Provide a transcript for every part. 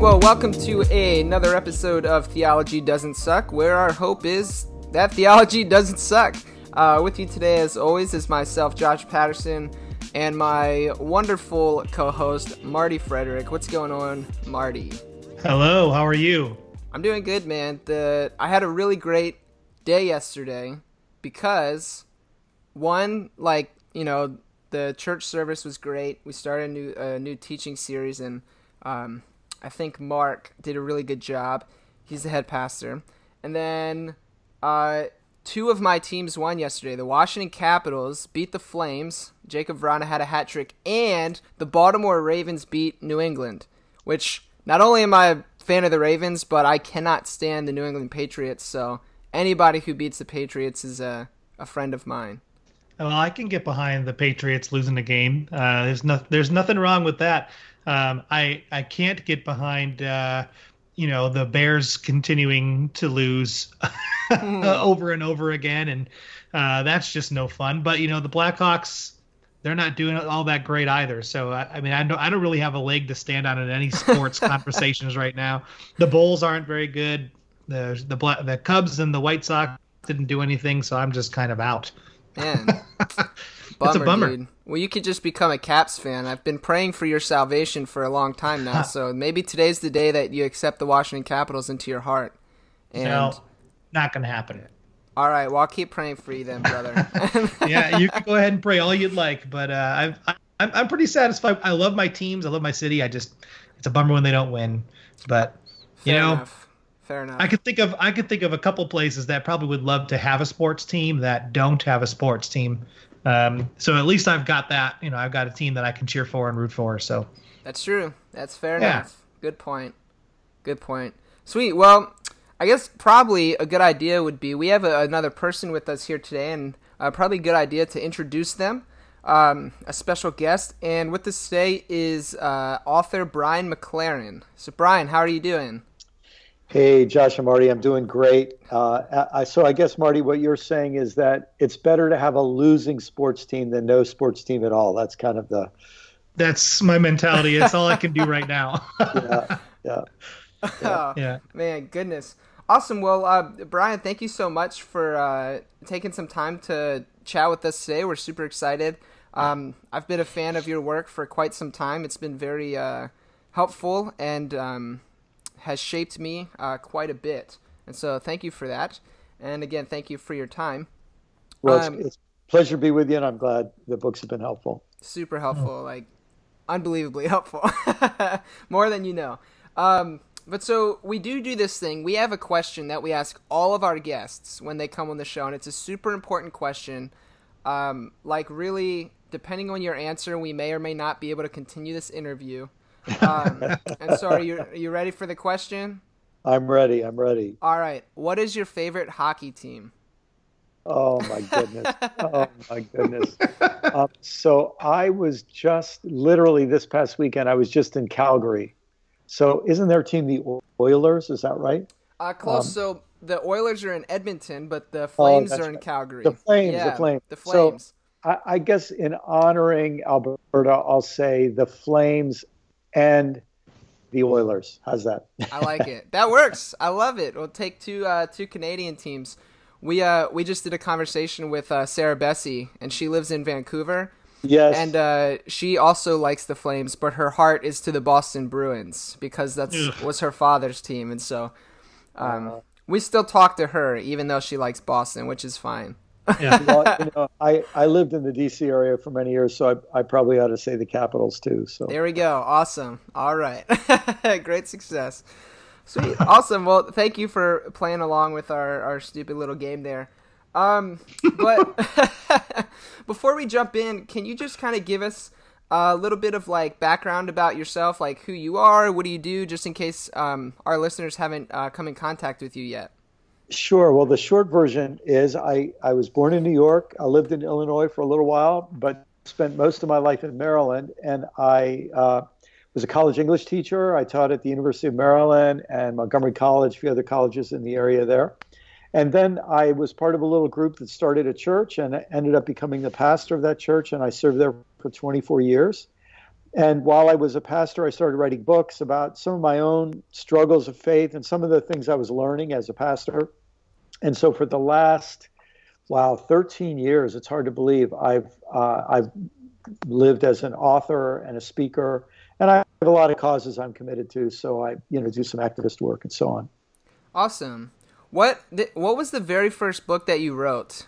well, welcome to a, another episode of Theology Doesn't Suck, where our hope is that theology doesn't suck. Uh, with you today, as always, is myself, Josh Patterson, and my wonderful co host, Marty Frederick. What's going on, Marty? Hello, how are you? I'm doing good, man. The I had a really great day yesterday because one, like you know, the church service was great. We started a new a new teaching series, and um, I think Mark did a really good job. He's the head pastor, and then uh, two of my teams won yesterday. The Washington Capitals beat the Flames. Jakub Vrana had a hat trick, and the Baltimore Ravens beat New England. Which not only am I a fan of the Ravens, but I cannot stand the New England Patriots. So anybody who beats the Patriots is a a friend of mine. Well, I can get behind the Patriots losing a game. Uh, there's no, there's nothing wrong with that. Um, I I can't get behind uh, you know the Bears continuing to lose hmm. over and over again, and uh, that's just no fun. But you know the Blackhawks, they're not doing all that great either. So I, I mean I don't I don't really have a leg to stand on in any sports conversations right now. The Bulls aren't very good. The the Black, the Cubs and the White Sox didn't do anything, so I'm just kind of out. Man. Bummer, it's a bummer. Dude. Well, you could just become a Caps fan. I've been praying for your salvation for a long time now, so maybe today's the day that you accept the Washington Capitals into your heart. And no, not going to happen. All right, well, I'll keep praying for you then, brother. yeah, you can go ahead and pray all you'd like, but uh, I've, I'm I'm pretty satisfied. I love my teams. I love my city. I just it's a bummer when they don't win, but Fair you know. Enough. Fair enough. I could think of I could think of a couple places that probably would love to have a sports team that don't have a sports team. Um, so at least I've got that. You know, I've got a team that I can cheer for and root for. So that's true. That's fair yeah. enough. Good point. Good point. Sweet. Well, I guess probably a good idea would be we have a, another person with us here today, and uh, probably a good idea to introduce them. Um, a special guest, and with us today is uh, author Brian McLaren. So, Brian, how are you doing? Hey, Josh and Marty, I'm doing great. Uh, I, so I guess Marty, what you're saying is that it's better to have a losing sports team than no sports team at all. That's kind of the. That's my mentality. It's all I can do right now. yeah, yeah, yeah. yeah. Man, goodness, awesome. Well, uh, Brian, thank you so much for uh, taking some time to chat with us today. We're super excited. Um, I've been a fan of your work for quite some time. It's been very uh, helpful and. Um, has shaped me uh, quite a bit. And so thank you for that. And again, thank you for your time. Well, um, it's, it's, a pleasure to be with you, and I'm glad the books have been helpful. Super helpful, like unbelievably helpful, more than you know. Um, but so we do do this thing. We have a question that we ask all of our guests when they come on the show, and it's a super important question. Um, like really, depending on your answer, we may or may not be able to continue this interview. Um, and so, are you are you ready for the question? I'm ready. I'm ready. All right. What is your favorite hockey team? Oh my goodness! oh my goodness! Um, so I was just literally this past weekend. I was just in Calgary. So isn't their team the Oilers? Is that right? Uh, close. Um, so the Oilers are in Edmonton, but the oh, Flames oh, are in right. Calgary. The Flames. Yeah, the Flames. The Flames. So I, I guess in honoring Alberta, I'll say the Flames and the Oilers. How's that? I like it. That works. I love it. We'll take two uh, two Canadian teams. We uh we just did a conversation with uh, Sarah Bessey, and she lives in Vancouver. Yes. And uh, she also likes the Flames, but her heart is to the Boston Bruins because that's Ugh. was her father's team, and so um, uh, we still talk to her even though she likes Boston, which is fine. Yeah. well, you know, I, I lived in the D.C. area for many years, so I, I probably ought to say the Capitals too. So there we go. Awesome. All right. Great success. Sweet. awesome. Well, thank you for playing along with our, our stupid little game there. Um, but before we jump in, can you just kind of give us a little bit of like background about yourself, like who you are, what do you do, just in case um, our listeners haven't uh, come in contact with you yet? Sure. Well, the short version is I, I was born in New York. I lived in Illinois for a little while, but spent most of my life in Maryland. And I uh, was a college English teacher. I taught at the University of Maryland and Montgomery College, a few other colleges in the area there. And then I was part of a little group that started a church and ended up becoming the pastor of that church. And I served there for 24 years. and while I was a pastor, I started writing books about some of my own struggles of faith and some of the things I was learning as a pastor. And so for the last, wow, 13 years, it's hard to believe, I've, uh, I've lived as an author and a speaker, and I have a lot of causes I'm committed to. So I, you know, do some activist work and so on. Awesome. What what was the very first book that you wrote?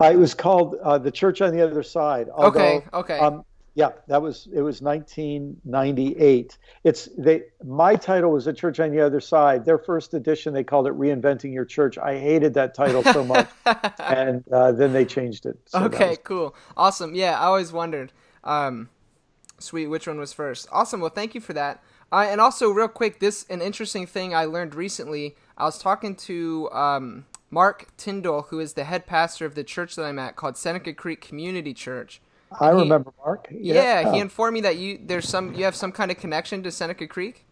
Uh, it was called uh, "The Church on the Other Side." Although, okay. Okay. Um, yeah, that was it was 1998. It's they my title was "The Church on the Other Side." Their first edition they called it "Reinventing Your Church." I hated that title so much, and uh, then they changed it. So okay, was... cool, awesome. Yeah, I always wondered. Um, sweet, which one was first? Awesome. Well, thank you for that. Uh, and also, real quick, this an interesting thing I learned recently. I was talking to um, Mark Tyndall, who is the head pastor of the church that I'm at, called Seneca Creek Community Church I he, remember Mark. Yeah. yeah, he informed me that you there's some you have some kind of connection to Seneca Creek.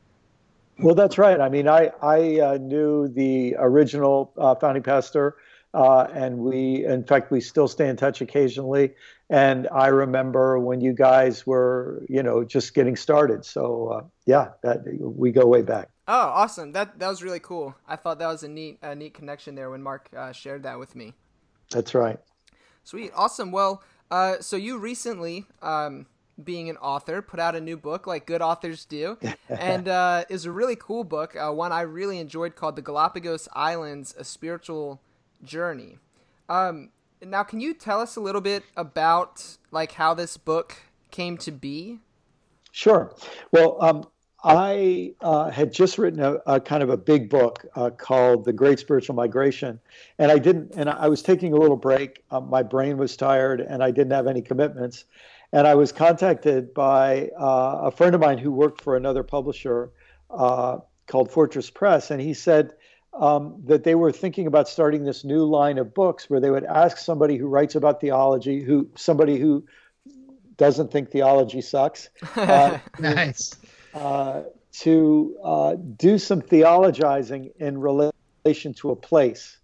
Well, that's right. I mean, I I uh, knew the original uh, founding pastor, uh, and we, in fact, we still stay in touch occasionally. And I remember when you guys were, you know, just getting started. So uh, yeah, that we go way back. Oh, awesome! That that was really cool. I thought that was a neat a neat connection there when Mark uh, shared that with me. That's right. Sweet, awesome. Well, uh, so you recently, um, being an author, put out a new book like good authors do, and uh, is a really cool book. Uh, one I really enjoyed called "The Galapagos Islands: A Spiritual Journey." Um, now, can you tell us a little bit about like how this book came to be? Sure. Well, um, I uh, had just written a, a, kind of a big book uh, called The Great Spiritual Migration, and I didn't, and I was taking a little break. Um, my brain was tired, and I didn't have any commitments. And I was contacted by uh, a friend of mine who worked for another publisher uh, called Fortress Press, and he said um, that they were thinking about starting this new line of books where they would ask somebody who writes about theology, who somebody who doesn't think theology sucks. Uh, nice uh, to uh, do some theologizing in relation to a place.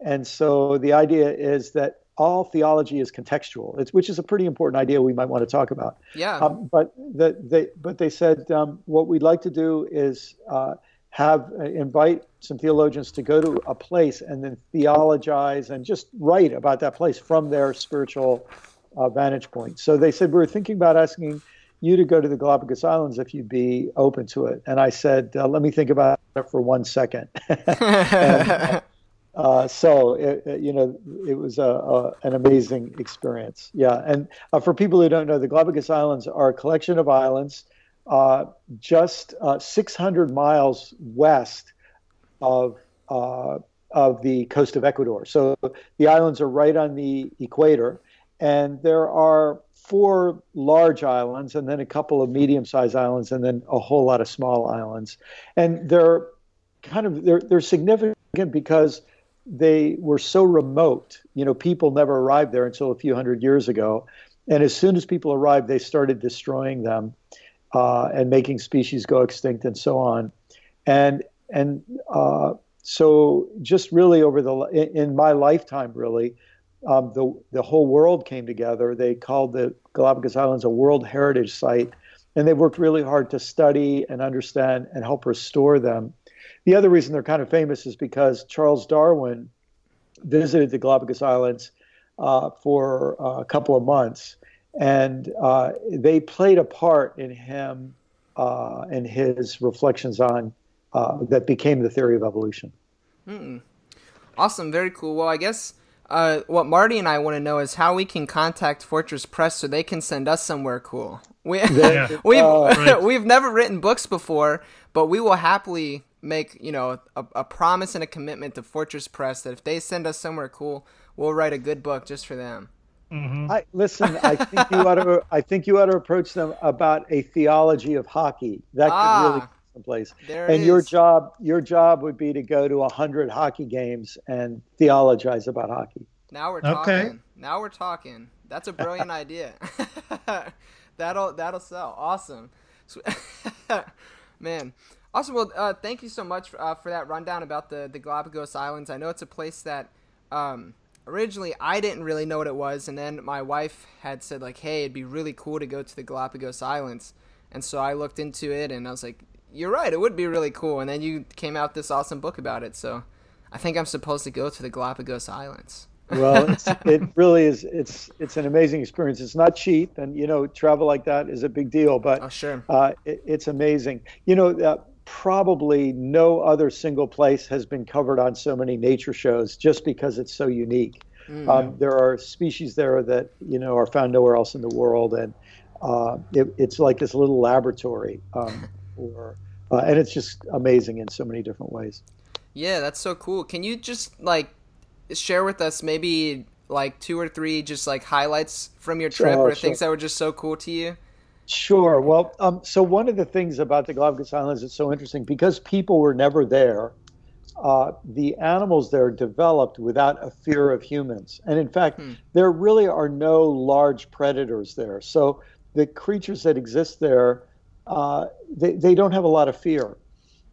And so the idea is that all theology is contextual, it's, which is a pretty important idea we might want to talk about. Yeah. Um, but the, they but they said um, what we'd like to do is uh, have uh, invite some theologians to go to a place and then theologize and just write about that place from their spiritual uh, vantage point. So they said we were thinking about asking you to go to the Galapagos Islands if you'd be open to it. And I said, uh, let me think about it for one second. and, uh, so, it, it, you know, it was a, a, an amazing experience. Yeah. And uh, for people who don't know, the Galapagos Islands are a collection of islands uh, just uh, 600 miles west of, uh, of the coast of Ecuador. So the islands are right on the equator. And there are four large islands and then a couple of medium-sized islands and then a whole lot of small islands. And they're kind of they're, they're significant because they were so remote. You know people never arrived there until a few hundred years ago. And as soon as people arrived they started destroying them uh, and making species go extinct and so on. And and uh, so just really over the in, in my lifetime really um, the the whole world came together. They called the Galapagos Islands a World Heritage Site, and they've worked really hard to study and understand and help restore them. The other reason they're kind of famous is because Charles Darwin visited the Galapagos Islands uh, for uh, a couple of months, and uh, they played a part in him uh, and his reflections on uh, that became the theory of evolution. Mm-mm. Awesome, very cool. Well, I guess uh, what Marty and I want to know is how we can contact Fortress Press so they can send us somewhere cool. We yeah. we've uh, right. we've never written books before, but we will happily make you know a, a, promise and a commitment to Fortress Press that if they send us somewhere cool, we'll write a good book just for them. Mm-hmm. I, listen, I think you ought to. I think you ought to approach them about a theology of hockey. That could ah. really someplace. There and your job, your job would be to go to a hundred hockey games and theologize about hockey. Now we're talking. Okay. Now we're talking. That's a brilliant idea. that'll that'll sell. Awesome, man. Awesome. Well, uh, thank you so much uh, for that rundown about the the Galapagos Islands. I know it's a place that um, originally I didn't really know what it was, and then my wife had said like, "Hey, it'd be really cool to go to the Galapagos Islands," and so I looked into it, and I was like, "You're right, it would be really cool." And then you came out this awesome book about it, so I think I'm supposed to go to the Galapagos Islands. well, it really is. It's it's an amazing experience. It's not cheap, and you know, travel like that is a big deal. But oh, sure, uh, it, it's amazing. You know, uh, probably no other single place has been covered on so many nature shows just because it's so unique. Mm. Um, there are species there that you know are found nowhere else in the world, and uh, it, it's like this little laboratory, um, or, uh, and it's just amazing in so many different ways. Yeah, that's so cool. Can you just like share with us maybe like two or three just like highlights from your trip or sure. things that were just so cool to you? Sure. Well, um, so one of the things about the Galapagos Islands that's so interesting because people were never there. Uh, the animals there developed without a fear of humans, and in fact, hmm. there really are no large predators there. So the creatures that exist there, uh, they, they don't have a lot of fear.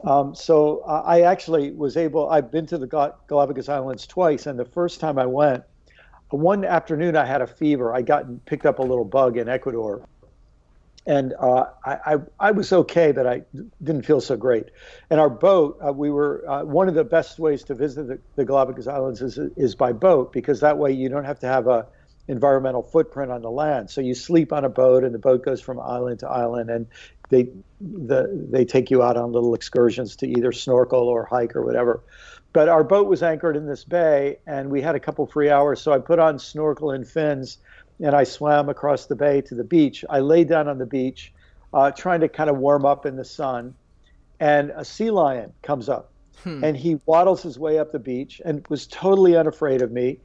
Um, so I actually was able. I've been to the Galapagos Islands twice, and the first time I went, one afternoon I had a fever. I got picked up a little bug in Ecuador, and uh, I, I, I was okay, but I didn't feel so great. And our boat, uh, we were uh, one of the best ways to visit the, the Galapagos Islands is is by boat because that way you don't have to have a environmental footprint on the land. So you sleep on a boat, and the boat goes from island to island, and they the, they take you out on little excursions to either snorkel or hike or whatever. But our boat was anchored in this bay, and we had a couple free hours. So I put on snorkel and fins, and I swam across the bay to the beach. I lay down on the beach, uh, trying to kind of warm up in the sun, and a sea lion comes up, hmm. and he waddles his way up the beach and was totally unafraid of me.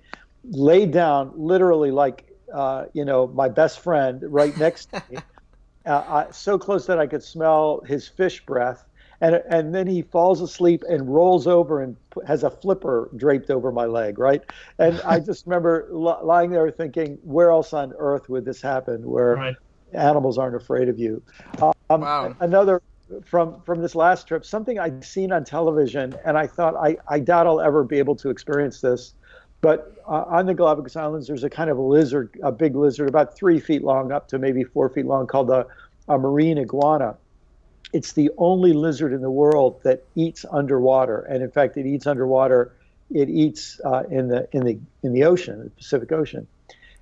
Laid down, literally like uh, you know my best friend, right next to me. uh, so close that I could smell his fish breath. And, and then he falls asleep and rolls over and has a flipper draped over my leg, right? And I just remember lying there thinking, where else on earth would this happen where right. animals aren't afraid of you? Um, wow. Another from from this last trip, something I'd seen on television, and I thought I, I doubt I'll ever be able to experience this. But uh, on the Galapagos Islands, there's a kind of a lizard, a big lizard, about three feet long, up to maybe four feet long, called a, marine iguana. It's the only lizard in the world that eats underwater, and in fact, it eats underwater. It eats uh, in the in the in the ocean, the Pacific Ocean.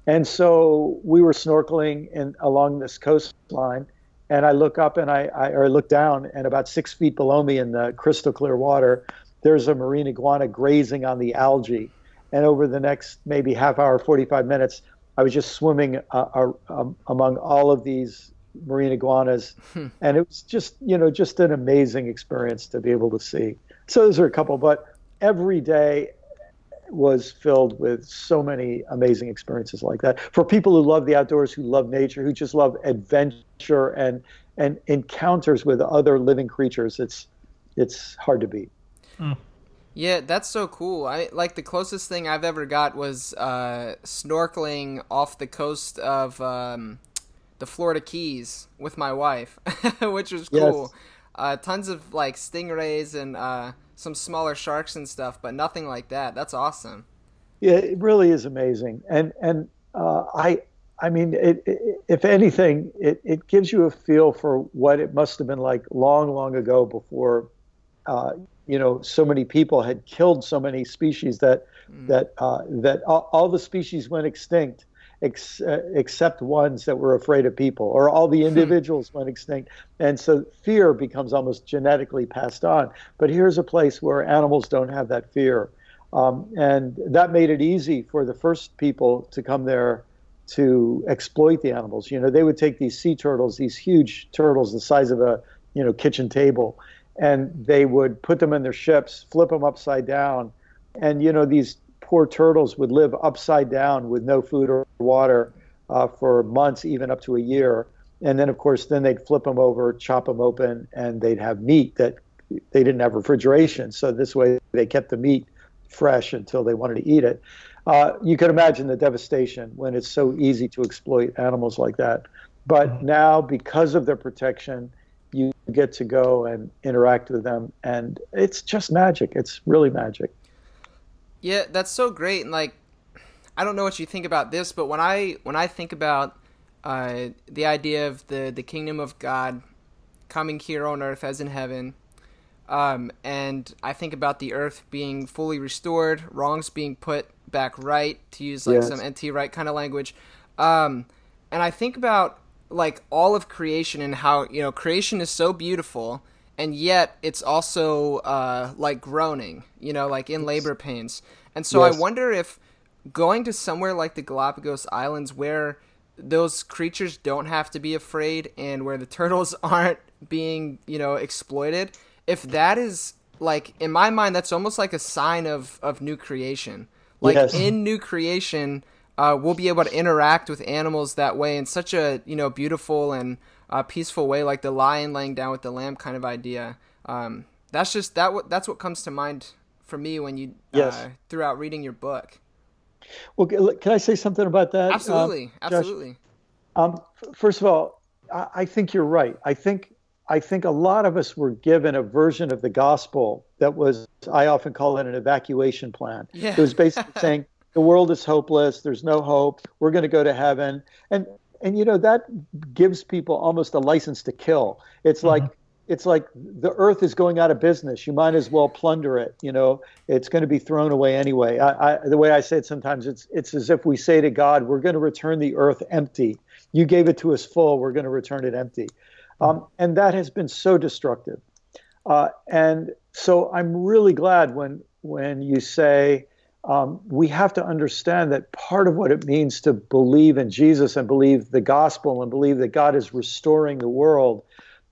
And so we were snorkeling in, along this coastline, and I look up and I, I or I look down, and about six feet below me in the crystal clear water, there's a marine iguana grazing on the algae and over the next maybe half hour, 45 minutes, I was just swimming uh, uh, um, among all of these marine iguanas, hmm. and it was just you know just an amazing experience to be able to see. So those are a couple, but every day was filled with so many amazing experiences like that for people who love the outdoors, who love nature, who just love adventure and and encounters with other living creatures. It's it's hard to beat. Hmm. Yeah, that's so cool. I like the closest thing I've ever got was uh, snorkeling off the coast of um, the Florida Keys with my wife, which was cool. Yes. Uh, tons of like stingrays and uh, some smaller sharks and stuff, but nothing like that. That's awesome. Yeah, it really is amazing, and and uh, I I mean, it, it, if anything, it, it gives you a feel for what it must have been like long, long ago before uh, you know so many people had killed so many species that mm. that uh, that all, all, the species went extinct ex, uh, except ones that were afraid of people or all the hmm. individuals went extinct and so fear becomes almost genetically passed on but here's a place where animals don't have that fear um, and that made it easy for the first people to come there to exploit the animals you know they would take these sea turtles these huge turtles the size of a you know kitchen table and they would put them in their ships, flip them upside down, and you know these poor turtles would live upside down with no food or water uh, for months, even up to a year. And then, of course, then they'd flip them over, chop them open, and they'd have meat that they didn't have refrigeration. So this way, they kept the meat fresh until they wanted to eat it. Uh, you can imagine the devastation when it's so easy to exploit animals like that. But mm-hmm. now, because of their protection, get to go and interact with them and it's just magic it's really magic yeah that's so great and like I don't know what you think about this, but when I when I think about uh, the idea of the the kingdom of God coming here on earth as in heaven, um, and I think about the earth being fully restored, wrongs being put back right, to use like yes. some NT Wright kind of language. Um, and I think about like all of creation and how you know creation is so beautiful, and yet it's also uh, like groaning, you know, like in labor pains. And so yes. I wonder if going to somewhere like the Galapagos Islands, where those creatures don't have to be afraid, and where the turtles aren't being you know exploited if that is like in my mind that's almost like a sign of of new creation like yes. in new creation uh, we'll be able to interact with animals that way in such a you know beautiful and uh, peaceful way like the lion laying down with the lamb kind of idea um, that's just that what that's what comes to mind for me when you yes. uh, throughout reading your book well can i say something about that absolutely um, absolutely um, first of all I, I think you're right i think I think a lot of us were given a version of the gospel that was, I often call it an evacuation plan. Yeah. It was basically saying, the world is hopeless, there's no hope, we're going to go to heaven. And, and you know, that gives people almost a license to kill. It's mm-hmm. like, it's like the earth is going out of business. You might as well plunder it. You know, it's going to be thrown away anyway. I, I, the way I say it sometimes, it's it's as if we say to God, "We're going to return the earth empty. You gave it to us full. We're going to return it empty." Um, and that has been so destructive. Uh, and so I'm really glad when when you say um, we have to understand that part of what it means to believe in Jesus and believe the gospel and believe that God is restoring the world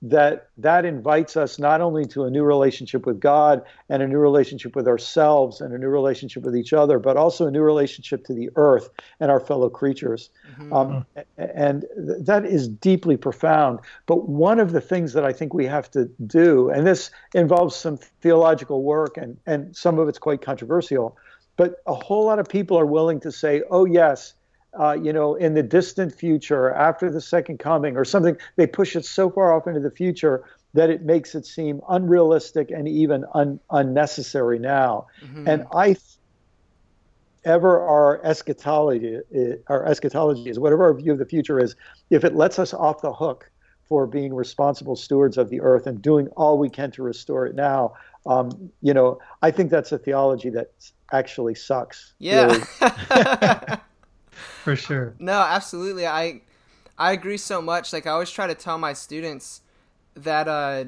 that that invites us not only to a new relationship with God and a new relationship with ourselves and a new relationship with each other, but also a new relationship to the earth and our fellow creatures. Mm-hmm. Um, and that is deeply profound. But one of the things that I think we have to do, and this involves some theological work and, and some of it's quite controversial, but a whole lot of people are willing to say, oh, yes uh, you know, in the distant future, after the second coming, or something. They push it so far off into the future that it makes it seem unrealistic and even un- unnecessary now. Mm-hmm. And I, ever our eschatology, our eschatology is whatever our view of the future is, if it lets us off the hook for being responsible stewards of the earth and doing all we can to restore it now, um, you know, I think that's a theology that actually sucks. Yeah. Really. for sure. No, absolutely. I I agree so much. Like I always try to tell my students that uh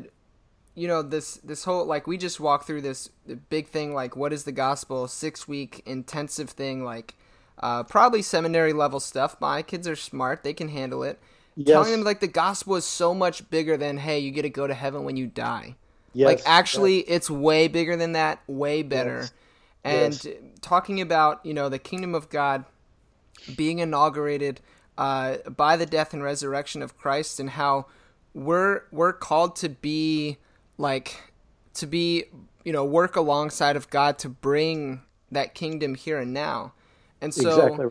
you know this this whole like we just walked through this big thing like what is the gospel 6 week intensive thing like uh probably seminary level stuff. My kids are smart. They can handle it. Yes. Telling them like the gospel is so much bigger than hey, you get to go to heaven when you die. Yes. Like actually yes. it's way bigger than that, way better. Yes. And talking about, you know, the kingdom of God being inaugurated uh, by the death and resurrection of Christ, and how we're we're called to be like to be you know work alongside of God to bring that kingdom here and now. And so, exactly.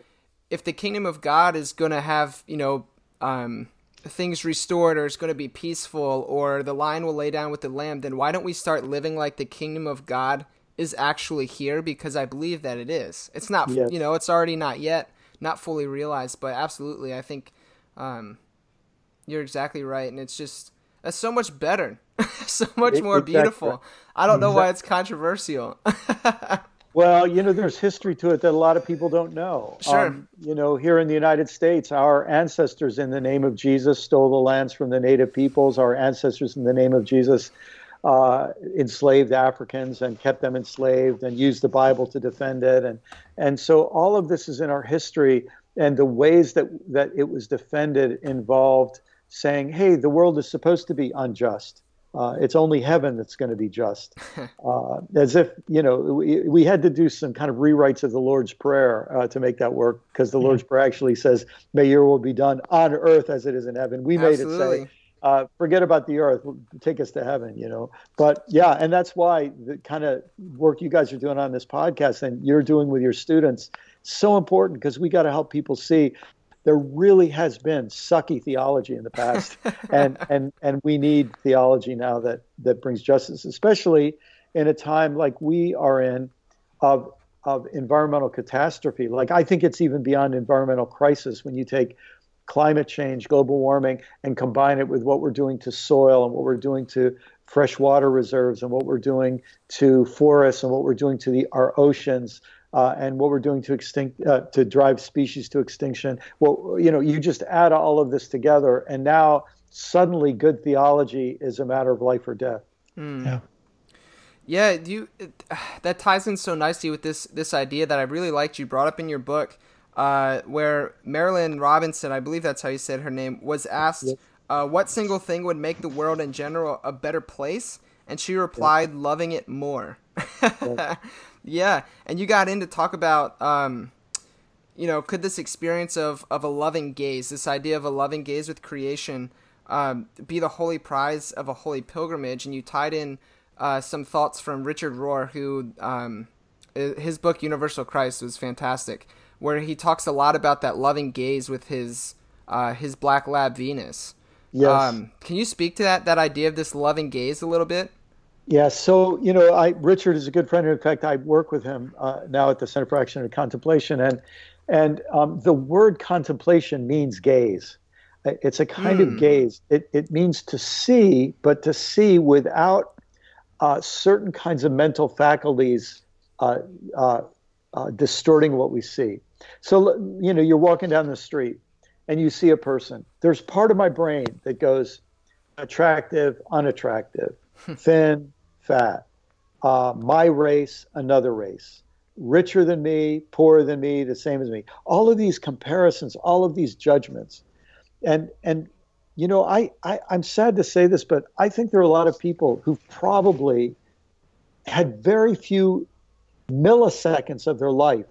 if the kingdom of God is going to have you know um, things restored, or it's going to be peaceful, or the lion will lay down with the lamb, then why don't we start living like the kingdom of God is actually here? Because I believe that it is. It's not, yes. you know, it's already not yet, not fully realized, but absolutely, I think um, you're exactly right, and it's just that's so much better, so much more exactly. beautiful. I don't know why it's controversial. well, you know, there's history to it that a lot of people don't know. Sure. Um, you know, here in the United States, our ancestors, in the name of Jesus, stole the lands from the native peoples. Our ancestors, in the name of Jesus, uh, enslaved Africans and kept them enslaved and used the Bible to defend it. And, and so all of this is in our history. And the ways that, that it was defended involved saying, hey, the world is supposed to be unjust. Uh, it's only heaven that's going to be just. Uh, as if, you know, we, we had to do some kind of rewrites of the Lord's Prayer uh, to make that work because the Lord's Prayer actually says, May your will be done on earth as it is in heaven. We Absolutely. made it say, uh, forget about the earth, take us to heaven, you know. But yeah, and that's why the kind of work you guys are doing on this podcast and you're doing with your students so important because we got to help people see there really has been sucky theology in the past, and and and we need theology now that that brings justice, especially in a time like we are in of of environmental catastrophe. Like I think it's even beyond environmental crisis when you take climate change, global warming, and combine it with what we're doing to soil and what we're doing to freshwater reserves and what we're doing to forests and what we're doing to the our oceans. Uh, and what we're doing to extinct uh, to drive species to extinction. Well, you know, you just add all of this together, and now suddenly good theology is a matter of life or death. Mm. Yeah. Yeah, you that ties in so nicely with this this idea that I really liked you brought up in your book, uh, where Marilynne Robinson, I believe that's how you said her name, was asked uh, what single thing would make the world in general a better place, and she replied, "Loving it more." yeah, and you got in to talk about, um, you know, could this experience of of a loving gaze, this idea of a loving gaze with creation, um, be the holy prize of a holy pilgrimage, and you tied in uh, some thoughts from Richard Rohr, who um, his book Universal Christ was fantastic, where he talks a lot about that loving gaze with his uh, his black lab Venus. Yes. Um, can you speak to that that idea of this loving gaze a little bit? Yeah. So you know, I Richard is a good friend. In fact, I work with him uh, now at the Center for Action and Contemplation, and and um, the word contemplation means gaze. It's a kind mm. of hmm. gaze. It, it means to see, but to see without uh, certain kinds of mental faculties uh, uh, uh, distorting what we see. So, you know, you're walking down the street and you see a person. There's part of my brain that goes attractive, unattractive, thin, fat, uh, my race, another race, richer than me, poorer than me, the same as me. All of these comparisons, all of these judgments. And, and you know, I, I, I'm sad to say this, but I think there are a lot of people who probably had very few milliseconds of their life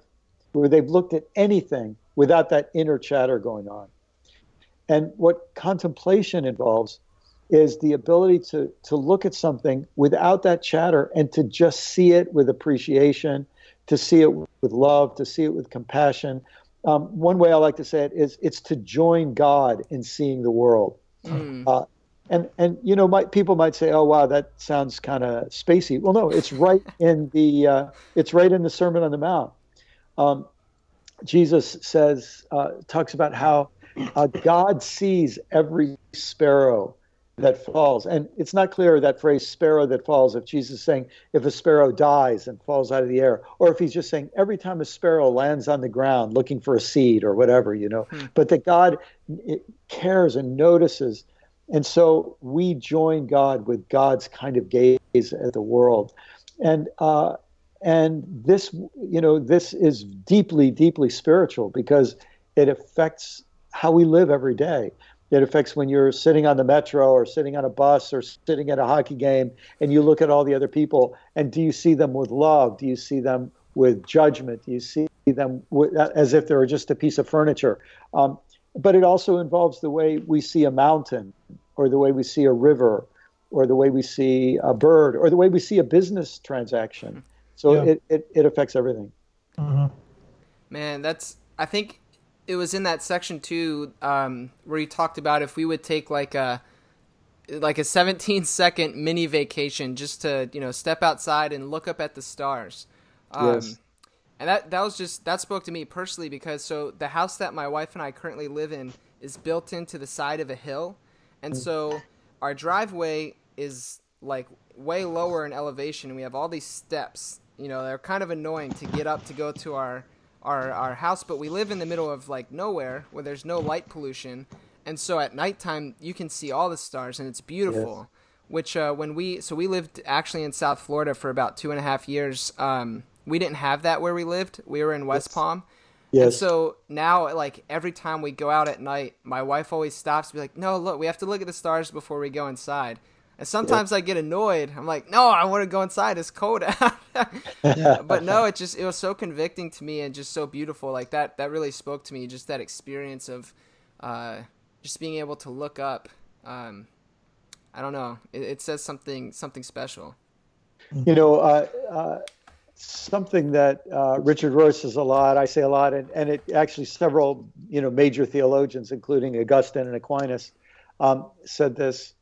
where they've looked at anything without that inner chatter going on. And what contemplation involves is the ability to, to look at something without that chatter and to just see it with appreciation, to see it with love, to see it with compassion, um, one way I like to say it is it's to join God in seeing the world. Mm. Uh, and and you know, my, people might say, "Oh, wow, that sounds kind of spacey." Well, no, it's right in the uh, it's right in the Sermon on the Mount. Um, Jesus says uh, talks about how uh, God sees every sparrow that falls. And it's not clear that phrase sparrow that falls if Jesus is saying if a sparrow dies and falls out of the air, or if he's just saying every time a sparrow lands on the ground looking for a seed or whatever, you know, hmm. but that God cares and notices. And so we join God with God's kind of gaze at the world. And, uh, and this, you know, this is deeply, deeply spiritual because it affects how we live every day. It affects when you're sitting on the metro or sitting on a bus or sitting at a hockey game and you look at all the other people and do you see them with love? Do you see them with judgment? Do you see them with, as if they're just a piece of furniture? Um, but it also involves the way we see a mountain or the way we see a river or the way we see a bird or the way we see a business transaction. So yeah. it, it, it, affects everything. Uh-huh. Man, that's, I think it was in that section too um, where he talked about if we would take like a like a 17 second mini vacation just to you know step outside and look up at the stars um, yes. and that that was just that spoke to me personally because so the house that my wife and i currently live in is built into the side of a hill and mm. so our driveway is like way lower in elevation and we have all these steps you know they're kind of annoying to get up to go to our our our house, but we live in the middle of like nowhere where there's no light pollution, and so at nighttime you can see all the stars and it's beautiful. Yes. Which uh, when we so we lived actually in South Florida for about two and a half years. Um, we didn't have that where we lived. We were in West yes. Palm. Yes. And so now, like every time we go out at night, my wife always stops, be like, "No, look, we have to look at the stars before we go inside." And sometimes I get annoyed. I'm like, no, I want to go inside. It's cold out. but no, it just it was so convicting to me and just so beautiful. Like that that really spoke to me. Just that experience of uh, just being able to look up. Um, I don't know. It, it, says something something special. You know, uh, uh, something that uh, Richard Rohr says a lot. I say a lot, and, and it actually several you know major theologians, including Augustine and Aquinas, um, said this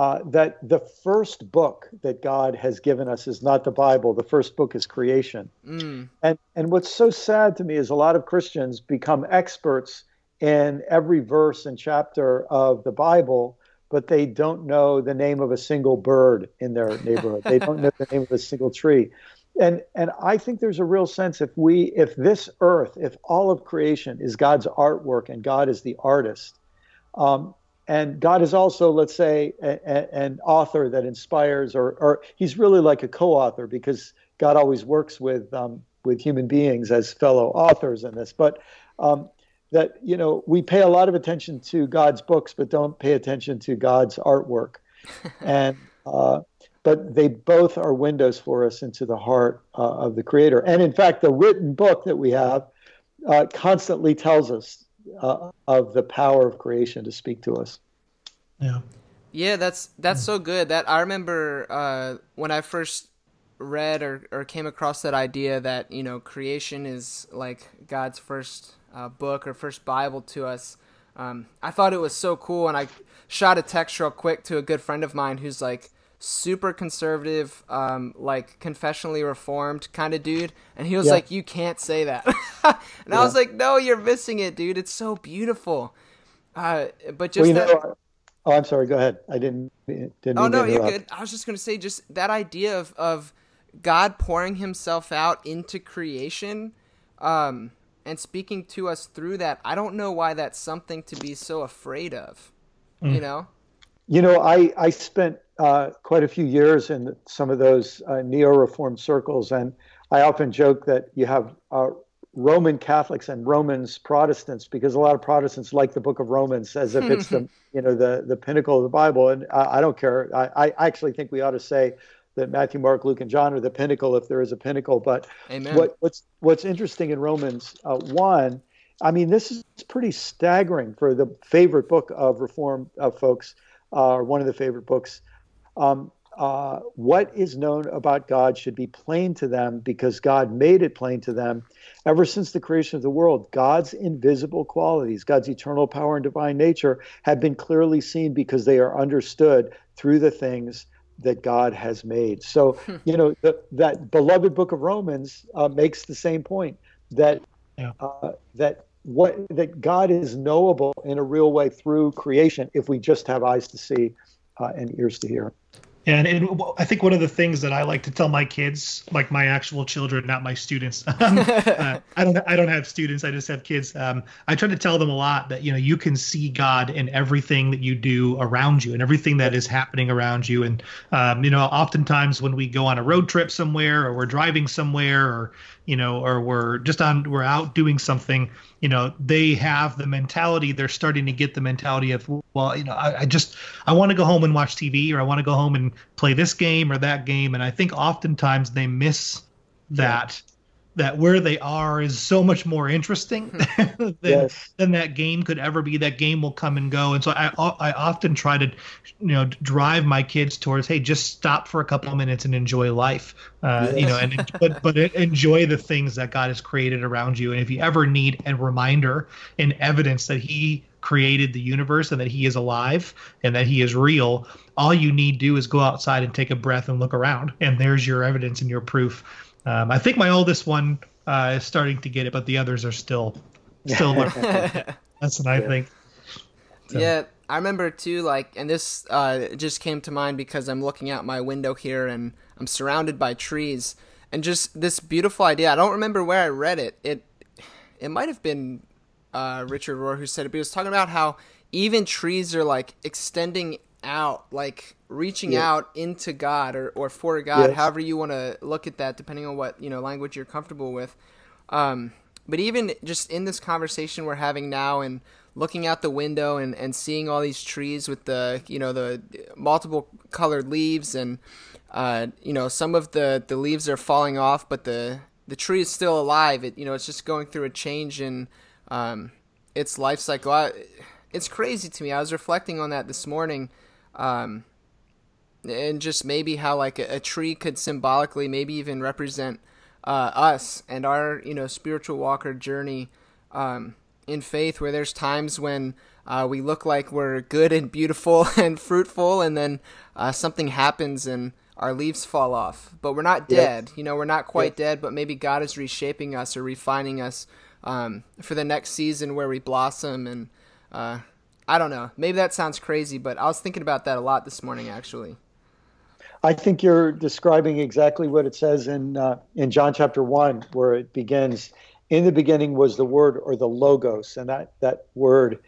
uh, that the first book that God has given us is not the Bible. The first book is creation. Mm. And and what's so sad to me is a lot of Christians become experts in every verse and chapter of the Bible, but they don't know the name of a single bird in their neighborhood. they don't know the name of a single tree. And and I think there's a real sense if we if this earth, if all of creation is God's artwork and God is the artist, um, and God is also, let's say, a, a, an author that inspires, or, or he's really like a co-author because God always works with um, with human beings as fellow authors in this. But um, that you know, we pay a lot of attention to God's books, but don't pay attention to God's artwork, and uh, but they both are windows for us into the heart uh, of the Creator. And in fact, the written book that we have uh, constantly tells us uh, of the power of creation to speak to us. Yeah. Yeah, that's that's so good. That I remember uh, when I first read or, or came across that idea that you know creation is like God's first uh, book or first Bible to us. Um, I thought it was so cool, and I shot a text real quick to a good friend of mine who's like super conservative, um, like confessionally reformed kind of dude, and he was Yeah. like, "You can't say that," and I was like, "No, you're missing it, dude. It's so beautiful." Uh, but just Well, that, know, oh, I'm sorry. Go ahead. I didn't didn't. Oh mean to no, you're good. I was just gonna say, just that idea of of God pouring Himself out into creation, um, and speaking to us through that. I don't know why that's something to be so afraid of. You know? You know, I I spent uh, quite a few years in some of those uh, neo-reform circles, and I often joke that you have uh, Roman Catholics and Romans Protestants because a lot of Protestants like the Book of Romans as if it's the you know the the pinnacle of the Bible, and I, I don't care. I, I actually think we ought to say that Matthew, Mark, Luke, and John are the pinnacle if there is a pinnacle. But what what's what's interesting in Romans uh, one, I mean, this is pretty staggering for the favorite book of Reform uh, folks, or one of the favorite books. Um, uh, what is known about God should be plain to them because God made it plain to them. Ever since the creation of the world, God's invisible qualities, God's eternal power and divine nature, have been clearly seen because they are understood through the things that God has made. So, you know, the, that beloved book of Romans uh, makes the same point that Yeah. uh, that what that God is knowable in a real way through creation if we just have eyes to see uh, and ears to hear. And, and I think one of the things that I like to tell my kids, like my actual children, not my students. um, uh, I don't. I don't have students. I just have kids. Um, I try to tell them a lot that you know you can see God in everything that you do around you and everything that is happening around you. And um, you know, oftentimes when we go on a road trip somewhere, or we're driving somewhere, or you know, or we're just on, we're out doing something. You know, they have the mentality. They're starting to get the mentality of, well, you know, I, I just I want to go home and watch TV, or I want to go home and play this game or that game. And I think oftentimes they miss that that where they are is so much more interesting than, Yes. than that game could ever be. That game will come and go, and so I I often try to, you know, drive my kids towards, hey, just stop for a couple of minutes and enjoy life, uh, you know, and but but enjoy the things that God has created around you. And if you ever need a reminder and evidence that He created the universe and that He is alive and that He is real, all you need to do is go outside and take a breath and look around, and there's your evidence and your proof. Um, I think my oldest one uh, is starting to get it, but the others are still still learning. That's what I think. So- Yeah, I remember too. Like, and this uh, just came to mind because I'm looking out my window here and I'm surrounded by trees, and just this beautiful idea. I don't remember where I read it. It it might have been uh, Richard Rohr who said it, but he was talking about how even trees are like extending out, like reaching Yeah. out into God or, or for God, however you want to look at that, depending on what you know language you're comfortable with. Um, but even just in this conversation we're having now and looking out the window and, and seeing all these trees with the you know the multiple colored leaves and uh, you know some of the, the leaves are falling off but the the tree is still alive it you know it's just going through a change in um, its life cycle I, it's crazy to me I was reflecting on that this morning um, and just maybe how like a, a tree could symbolically maybe even represent uh, us and our you know spiritual walker journey um, in faith where there's times when uh, we look like we're good and beautiful and fruitful, and then uh, something happens and our leaves fall off. But we're not dead. Yes. You know, we're not quite yes. dead, but maybe God is reshaping us or refining us um, for the next season where we blossom. And uh, I don't know. Maybe that sounds crazy, but I was thinking about that a lot this morning, actually. I think you're describing exactly what it says in uh, in John chapter one, where it begins. In the beginning was the word or the logos, and that that word,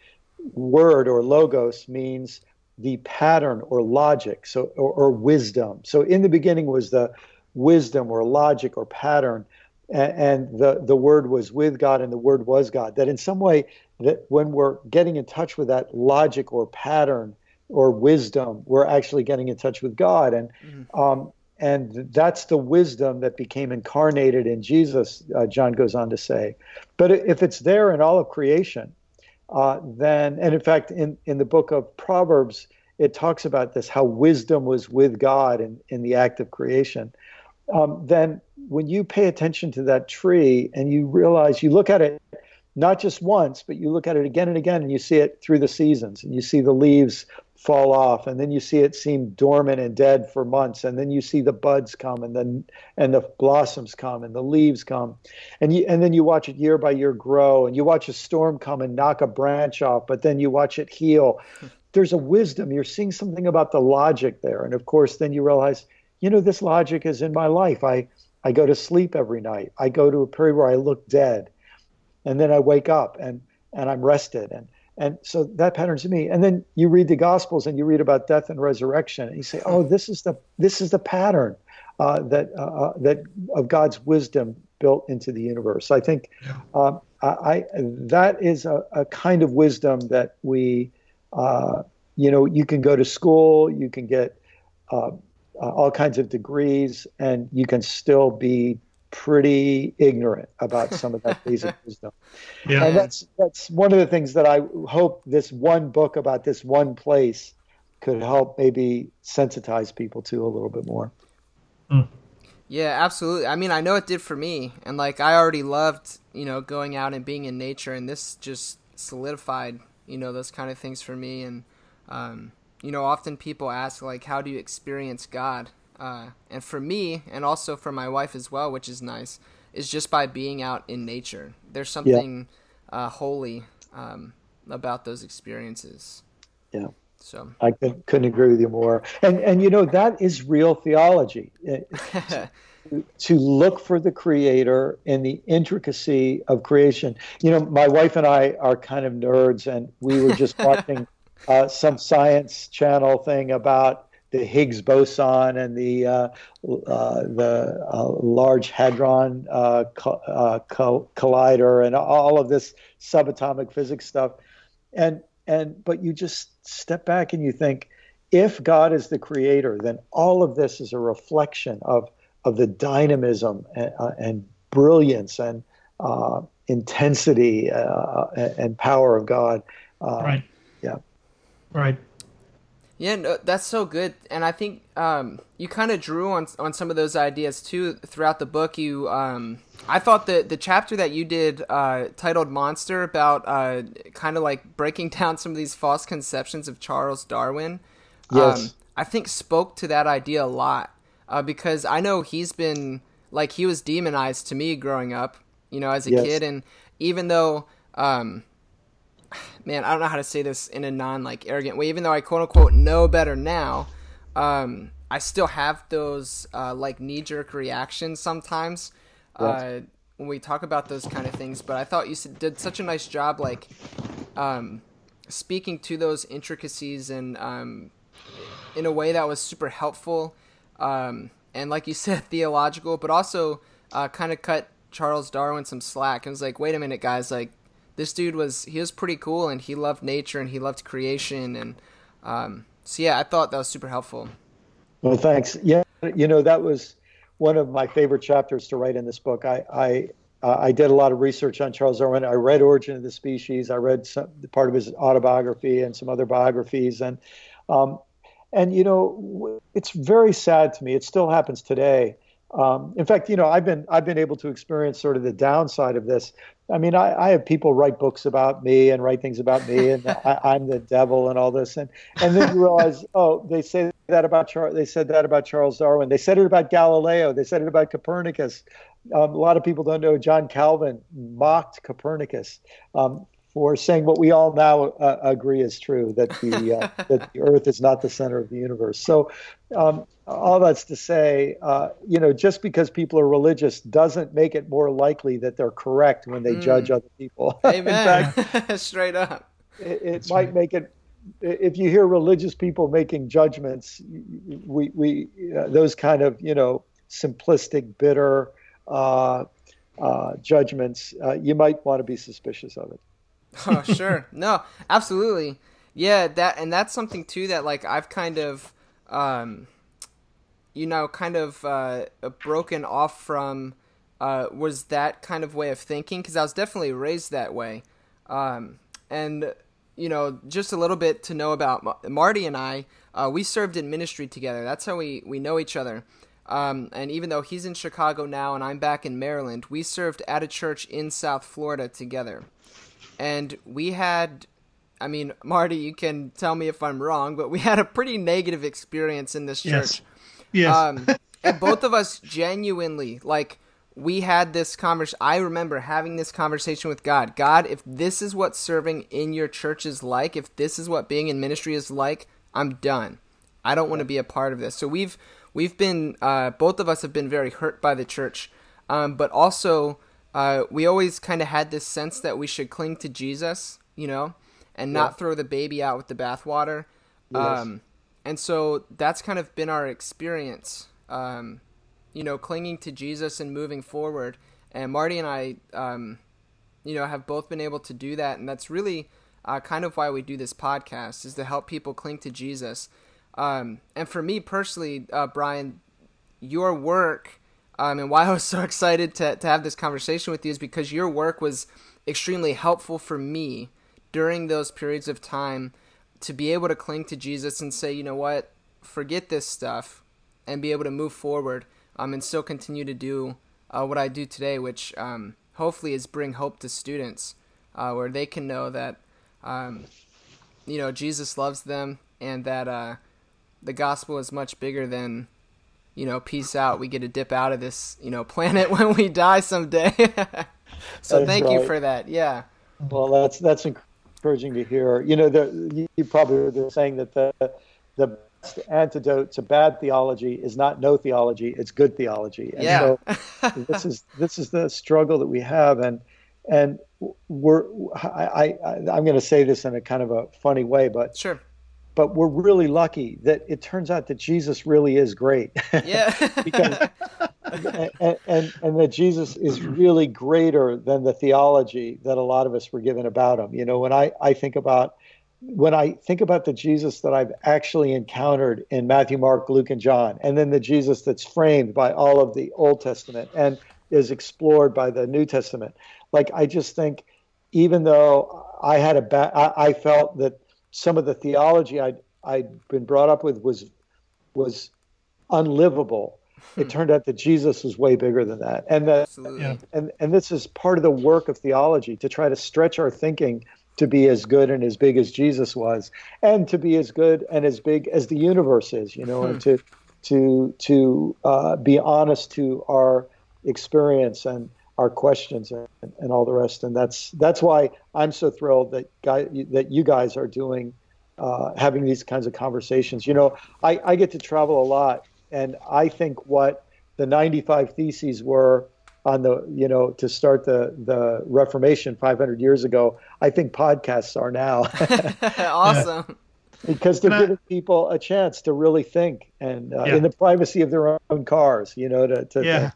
word or logos means the pattern or logic, so or, or wisdom. So in the beginning was the wisdom or logic or pattern, and, and the the word was with God, and the word was God. That in some way, that when we're getting in touch with that logic or pattern or wisdom, we're actually getting in touch with God, and mm-hmm. um, and that's the wisdom that became incarnated in Jesus. Uh, John goes on to say, but if it's there in all of creation, uh, then, and in fact, in, in the book of Proverbs, it talks about this how wisdom was with God in, in the act of creation. Um, then, when you pay attention to that tree and you realize you look at it not just once, but you look at it again and again and you see it through the seasons and you see the leaves fall off and then you see it seem dormant and dead for months and then you see the buds come and then and the blossoms come and the leaves come. And you and then you watch it year by year grow and you watch a storm come and knock a branch off but then you watch it heal. There's a wisdom. You're seeing something about the logic there. And of course then you realize you know this logic is in my life. I i go to sleep every night i go to a period where i look dead and then i wake up and and i'm rested and and so that patterns me. And then you read the Gospels and you read about death and resurrection, and you say, "Oh, this is the this is the pattern uh, that uh, uh that of God's wisdom built into the universe." I think um, I, I, that is a, a, kind of wisdom that we, uh, you know, you can go to school, you can get uh, uh, all kinds of degrees, and you can still be pretty ignorant about some of that basic wisdom. Yeah. And that's that's one of the things that I hope this one book about this one place could help maybe sensitize people to a little bit more. Mm. Yeah, absolutely. I mean, I know it did for me, and like I already loved, you know, going out and being in nature, and this just solidified, you know, those kind of things for me. And um, you know, often people ask like, "How do you experience God?" uh, and for me, and also for my wife as well, which is nice, is just by being out in nature. There's something yeah. uh, holy um, about those experiences. Yeah. So I could, couldn't agree with you more. And and you know that is real theology. to look for the creator in the intricacy of creation. You know, my wife and I are kind of nerds, and we were just watching uh, some science channel thing about the Higgs boson and the uh, uh, the uh, Large Hadron uh, uh, co- Collider and all of this subatomic physics stuff, and and but you just step back and you think, if God is the creator, then all of this is a reflection of of the dynamism and, uh, and brilliance and intensity and power of God. right. Yeah. Right. Yeah, no, that's so good, and I think um, you kind of drew on on some of those ideas too throughout the book. You, um, I thought that the chapter that you did uh, titled "Monster" about uh, kind of like breaking down some of these false conceptions of Charles Darwin. Yes. Um, I think spoke to that idea a lot uh, because I know he's been like he was demonized to me growing up, you know, as a yes. kid, and even though um, man, I don't know how to say this in a non like arrogant way. Even though I quote unquote know better now, um, I still have those uh, like knee jerk reactions sometimes uh, when we talk about those kind of things. But I thought you did such a nice job, like um, speaking to those intricacies and um, in a way that was super helpful um, and, like you said, theological, but also uh, kind of cut Charles Darwin some slack. It was like, wait a minute, guys, like this dude was he was pretty cool and he loved nature and he loved creation and um, so yeah, I thought that was super helpful. Well, thanks. Yeah, you know that was one of my favorite chapters to write in this book. I I, uh, I did a lot of research on Charles Darwin. I read Origin of the Species. I read some, part of his autobiography and some other biographies and. Um, and you know, it's very sad to me. It still happens today. Um, in fact, you know, I've been I've been able to experience sort of the downside of this. I mean, I, I have people write books about me and write things about me, and I, I'm the devil and all this, and and then you realize, oh, they say that about Charles. They said that about Charles Darwin. They said it about Galileo. They said it about Copernicus. Um, a lot of people don't know John Calvin mocked Copernicus. Um, for saying what we all now uh, agree is true that the uh, that the Earth is not the center of the universe. So, um, all that's to say, uh, you know, just because people are religious doesn't make it more likely that they're correct when they mm. judge other people. Amen. fact, Straight up. It, it might right. make it. If you hear religious people making judgments, we we uh, those kind of you know simplistic, bitter uh, uh, judgments, you might want to be suspicious of it. Oh sure. No absolutely. Yeah that and that's something too that like i've kind of um you know kind of uh broken off from uh was that kind of way of thinking because i was definitely raised that way. Um and you know just a little bit to know about marty and i uh, we served in ministry together. That's how we we know each other. Um, and even though he's in Chicago now and I'm back in Maryland, we served at a church in South Florida together and we had I mean, Marty, you can tell me if I'm wrong, but we had a pretty negative experience in this church. Yes. yes. Um, and both of us genuinely, like, we had this conversation. I remember having this conversation with God. God, if this is what serving in your church is like, if this is what being in ministry is like, I'm done. I don't want to be a part of this. So we've we've been uh, both of us have been very hurt by the church, um, but also uh, we always kind of had this sense that we should cling to Jesus, you know, and not yeah. throw the baby out with the bathwater. Yes. Um, and so that's kind of been our experience, um, you know, clinging to Jesus and moving forward. And Marty and I, um, you know, have both been able to do that, and that's really uh, kind of why we do this podcast is to help people cling to Jesus. Um, and for me personally, uh, Brian, your work um, and why I was so excited to, to have this conversation with you is because your work was extremely helpful for me during those periods of time to be able to cling to Jesus and say, you know what, forget this stuff and be able to move forward um, and still continue to do uh, what I do today, which um, hopefully is bring hope to students uh, where they can know that, um, you know, Jesus loves them and that uh, the gospel is much bigger than you know, peace out. We get to dip out of this, you know, planet when we die someday. so that's thank right. you for that. Yeah. Well, that's that's encouraging to hear. You know, the, you probably were saying that the the best antidote to bad theology is not no theology; it's good theology. And yeah. so this is this is the struggle that we have, and and we're I, I I'm going to say this in a kind of a funny way, but sure but we're really lucky that it turns out that Jesus really is great. Yeah. because and, and, and that Jesus is really greater than the theology that a lot of us were given about him. You know, when I, I think about when I think about the Jesus that I've actually encountered in Matthew, Mark, Luke, and John, and then the Jesus that's framed by all of the Old Testament and is explored by the New Testament, like I just think, even though I had a bad, I, I felt that some of the theology I'd I'd been brought up with was was unlivable. It hmm. turned out that Jesus was way bigger than that, and that Absolutely. and and this is part of the work of theology to try to stretch our thinking to be as good and as big as Jesus was, and to be as good and as big as the universe is, you know, and hmm. to to to uh, be honest to our experience and our questions and, and all the rest. And that's that's why I'm so thrilled that guy that you guys are doing uh, having these kinds of conversations. You know, I, I get to travel a lot, and I think what the 95 theses were on the you know to start the the Reformation 500 years ago. I think podcasts are now. awesome. because they're giving people a chance to really think and uh, yeah. in the privacy of their own cars, you know, to, to yeah.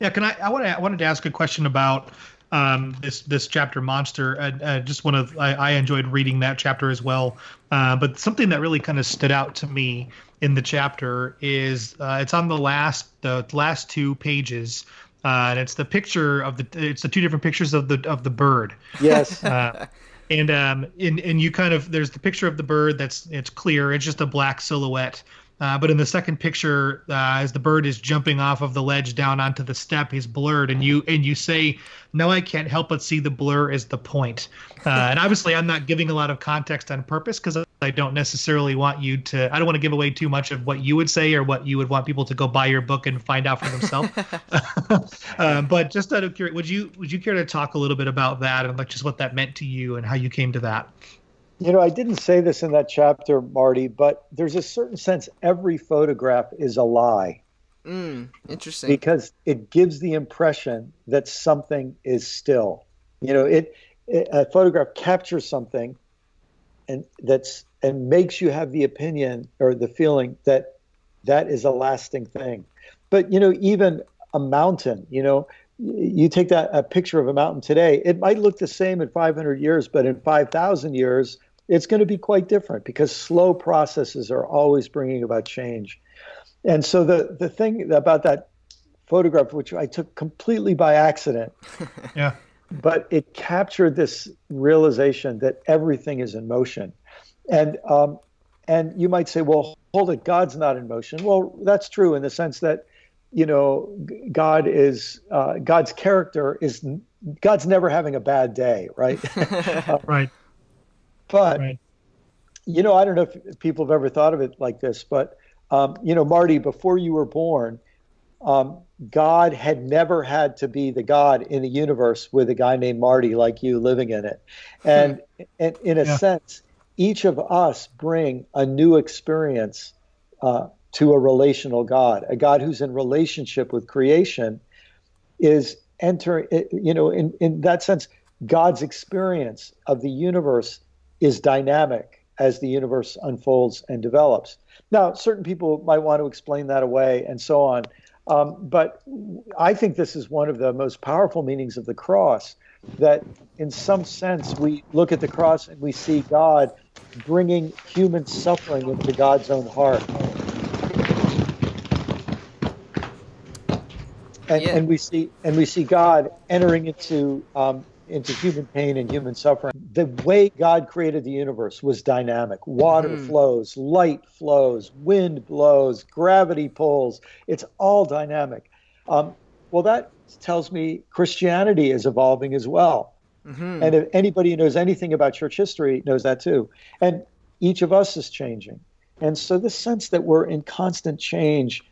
Yeah, can I? I, want to, I wanted to ask a question about um, this this chapter monster. I, I just want to. I, I, enjoyed reading that chapter as well. Uh, but something that really kind of stood out to me in the chapter is uh, it's on the last the last two pages. Uh, and it's the picture of the it's the two different pictures of the of the bird. Yes. Uh, and um and and you kind of there's the picture of the bird that's it's clear it's just a black silhouette Uh, but in the second picture, uh, as the bird is jumping off of the ledge down onto the step, he's blurred, and you and you say, "No, I can't help but see the blur is the point." Uh, and obviously, I'm not giving a lot of context on purpose because I don't necessarily want you to. I don't want to give away too much of what you would say or what you would want people to go buy your book and find out for themselves. uh, but just out of curiosity, would you would you care to talk a little bit about that and like just what that meant to you and how you came to that? You know, I didn't say this in that chapter, Marty, but there's a certain sense every photograph is a lie. Mm, interesting. Because it gives the impression that something is still. You know, it, it a photograph captures something, and that's and makes you have the opinion or the feeling that that is a lasting thing. But you know, even a mountain, you know, you take that a picture of a mountain today, it might look the same in 500 years, but in 5,000 years, it's going to be quite different because slow processes are always bringing about change. And so the the thing about that photograph, which I took completely by accident, yeah, but it captured this realization that everything is in motion, and um, and you might say, well, hold it, God's not in motion. Well, that's true in the sense that you know God is uh, God's character is God's never having a bad day, right? uh, right. But right. you know, I don't know if people have ever thought of it like this, but um, you know, Marty, before you were born, um, God had never had to be the God in the universe with a guy named Marty like you living in it, and, and in a yeah. sense, each of us bring a new experience uh, to a relational God, a God who's in relationship with creation, is enter. You know, in in that sense, God's experience of the universe is dynamic as the universe unfolds and develops. Now, certain people might want to explain that away and so on. Um, but I think this is one of the most powerful meanings of the cross that, in some sense, we look at the cross and we see God bringing human suffering into God's own heart. And, yeah. and we see and we see God entering into um, into human pain and human suffering. The way God created the universe was dynamic. Water mm. flows, light flows, wind blows, gravity pulls. It's all dynamic. Um, well, that tells me Christianity is evolving as well. Mm-hmm. And if anybody who knows anything about church history knows that too. And each of us is changing. And so, this sense that we're in constant change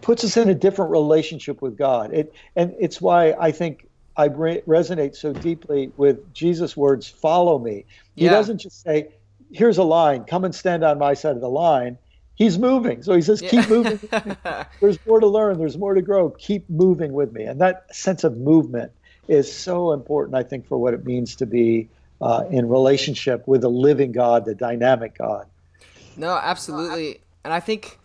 puts us in a different relationship with God. It, and it's why I think I re- resonate so deeply with Jesus' words, follow me. He yeah. doesn't just say, here's a line, come and stand on my side of the line. He's moving. So he says, keep yeah. moving. there's more to learn, there's more to grow. Keep moving with me. And that sense of movement is so important, I think, for what it means to be uh, in relationship with the living God, the dynamic God. No, absolutely. And I think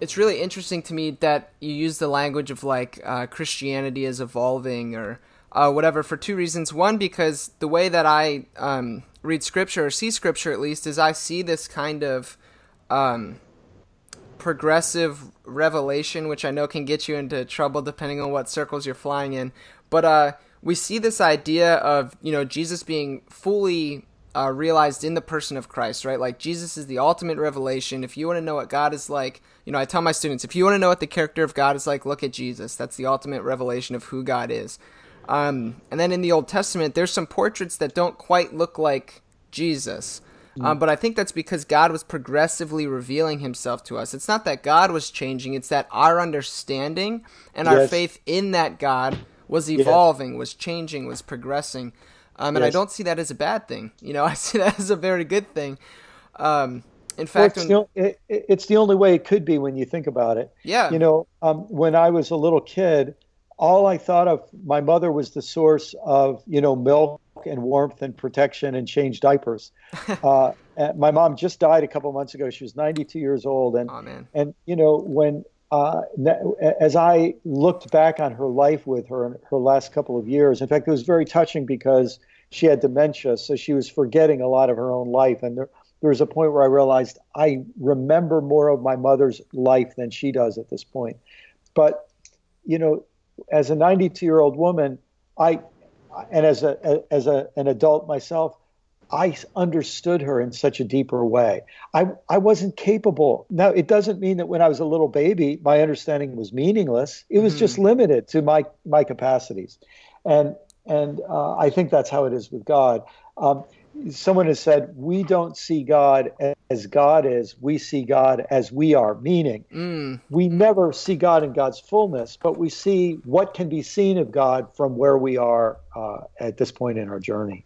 it's really interesting to me that you use the language of like uh, Christianity is evolving or uh, whatever for two reasons. One, because the way that I um, read scripture or see scripture at least is I see this kind of um, progressive revelation, which I know can get you into trouble depending on what circles you're flying in. But uh, we see this idea of you know Jesus being fully uh, realized in the person of Christ, right? Like Jesus is the ultimate revelation. If you want to know what God is like, you know, I tell my students, if you want to know what the character of God is like, look at Jesus. That's the ultimate revelation of who God is. Um, and then in the Old Testament, there's some portraits that don't quite look like Jesus. Mm. Um, but I think that's because God was progressively revealing himself to us. It's not that God was changing, it's that our understanding and yes. our faith in that God was evolving, was changing, was progressing. Um, and yes. I don't see that as a bad thing. You know, I see that as a very good thing. Um, in fact, it's, when, the, it, it's, the, only way it could be when you think about it. Yeah. You know, um, when I was a little kid, all I thought of my mother was the source of you know milk and warmth and protection and change diapers. uh, my mom just died a couple months ago. She was 92 years old, and oh, and you know when uh, as I looked back on her life with her in her last couple of years, in fact, it was very touching because she had dementia, so she was forgetting a lot of her own life, and there, there was a point where I realized I remember more of my mother's life than she does at this point. But you know, as a 92 year old woman, I and as a as a, an adult myself, I understood her in such a deeper way. I, I wasn't capable. Now, it doesn't mean that when I was a little baby, my understanding was meaningless. It was mm. just limited to my, my capacities. And, and uh, I think that's how it is with God. Um, someone has said, We don't see God as God is, we see God as we are, meaning mm. we never see God in God's fullness, but we see what can be seen of God from where we are uh, at this point in our journey.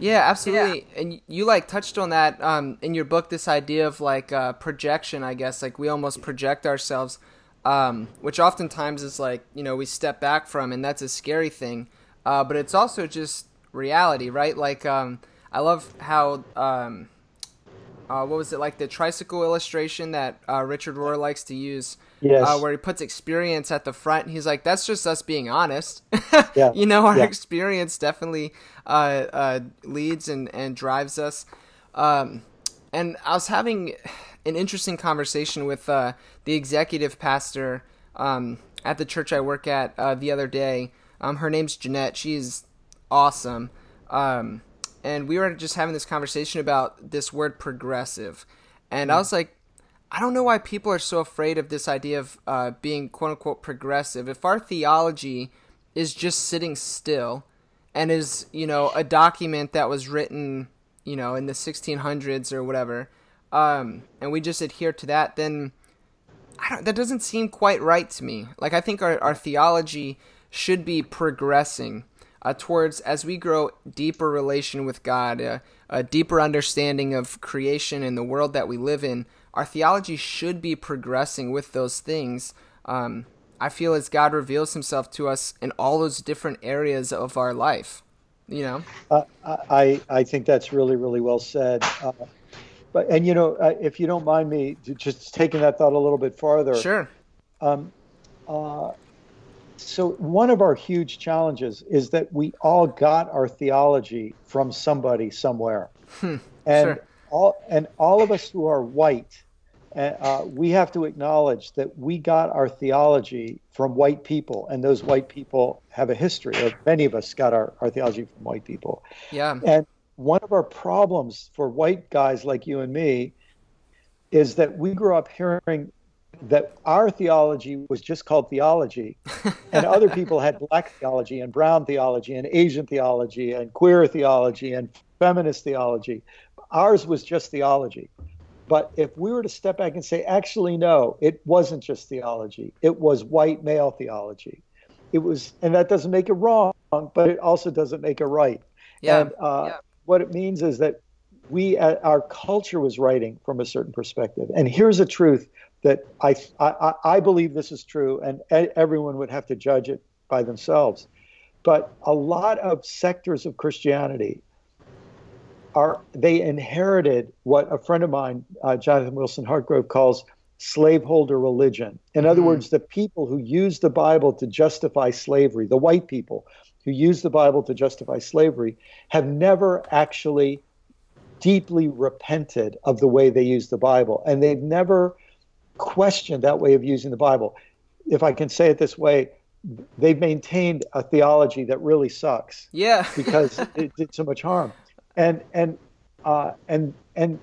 Yeah, absolutely. Yeah. And you like touched on that um, in your book. This idea of like uh, projection, I guess, like we almost project ourselves, um, which oftentimes is like you know we step back from, and that's a scary thing. Uh, but it's also just reality, right? Like um, I love how um, uh, what was it like the tricycle illustration that uh, Richard Rohr likes to use, yes. uh, where he puts experience at the front. he's like, that's just us being honest. yeah. You know, our yeah. experience definitely uh, uh, leads and, and drives us. Um, and I was having an interesting conversation with uh, the executive pastor um, at the church I work at the other day. Um, her name's Jeanette. She's awesome. Um, and we were just having this conversation about this word progressive, and mm. I was like, I don't know why people are so afraid of this idea of uh, being quote unquote progressive. If our theology is just sitting still and is you know a document that was written you know in the 1600s or whatever, um, and we just adhere to that, then that doesn't seem quite right to me. Like I think our, our theology should be progressing uh, towards as we grow deeper relation with God, uh, a deeper understanding of creation and the world that we live in. Our theology should be progressing with those things. Um, I feel as God reveals Himself to us in all those different areas of our life. You know, uh, I I think that's really really well said. Uh, but and you know, uh, if you don't mind me just taking that thought a little bit farther, sure. Um, uh, so one of our huge challenges is that we all got our theology from somebody somewhere, hmm, and sure. all and all of us who are white, uh, uh, we have to acknowledge that we got our theology from white people, and those white people have a history. Or many of us got our, our theology from white people. Yeah. And one of our problems for white guys like you and me is that we grew up hearing that our theology was just called theology, and other people had black theology and brown theology and Asian theology and queer theology and feminist theology. Ours was just theology. But if we were to step back and say, actually, no, it wasn't just theology, it was white male theology. It was, and that doesn't make it wrong, but it also doesn't make it right. Yeah. And uh, yeah. what it means is that we, uh, our culture was writing from a certain perspective. And here's a truth that I, I, I believe this is true, and everyone would have to judge it by themselves. But a lot of sectors of Christianity are they inherited what a friend of mine, uh, Jonathan Wilson Hartgrove, calls slaveholder religion. In other mm-hmm. words, the people who use the Bible to justify slavery, the white people who use the Bible to justify slavery, have never actually deeply repented of the way they use the Bible, and they've never question that way of using the Bible. If I can say it this way, they've maintained a theology that really sucks. Yeah. because it did so much harm. And and uh, and and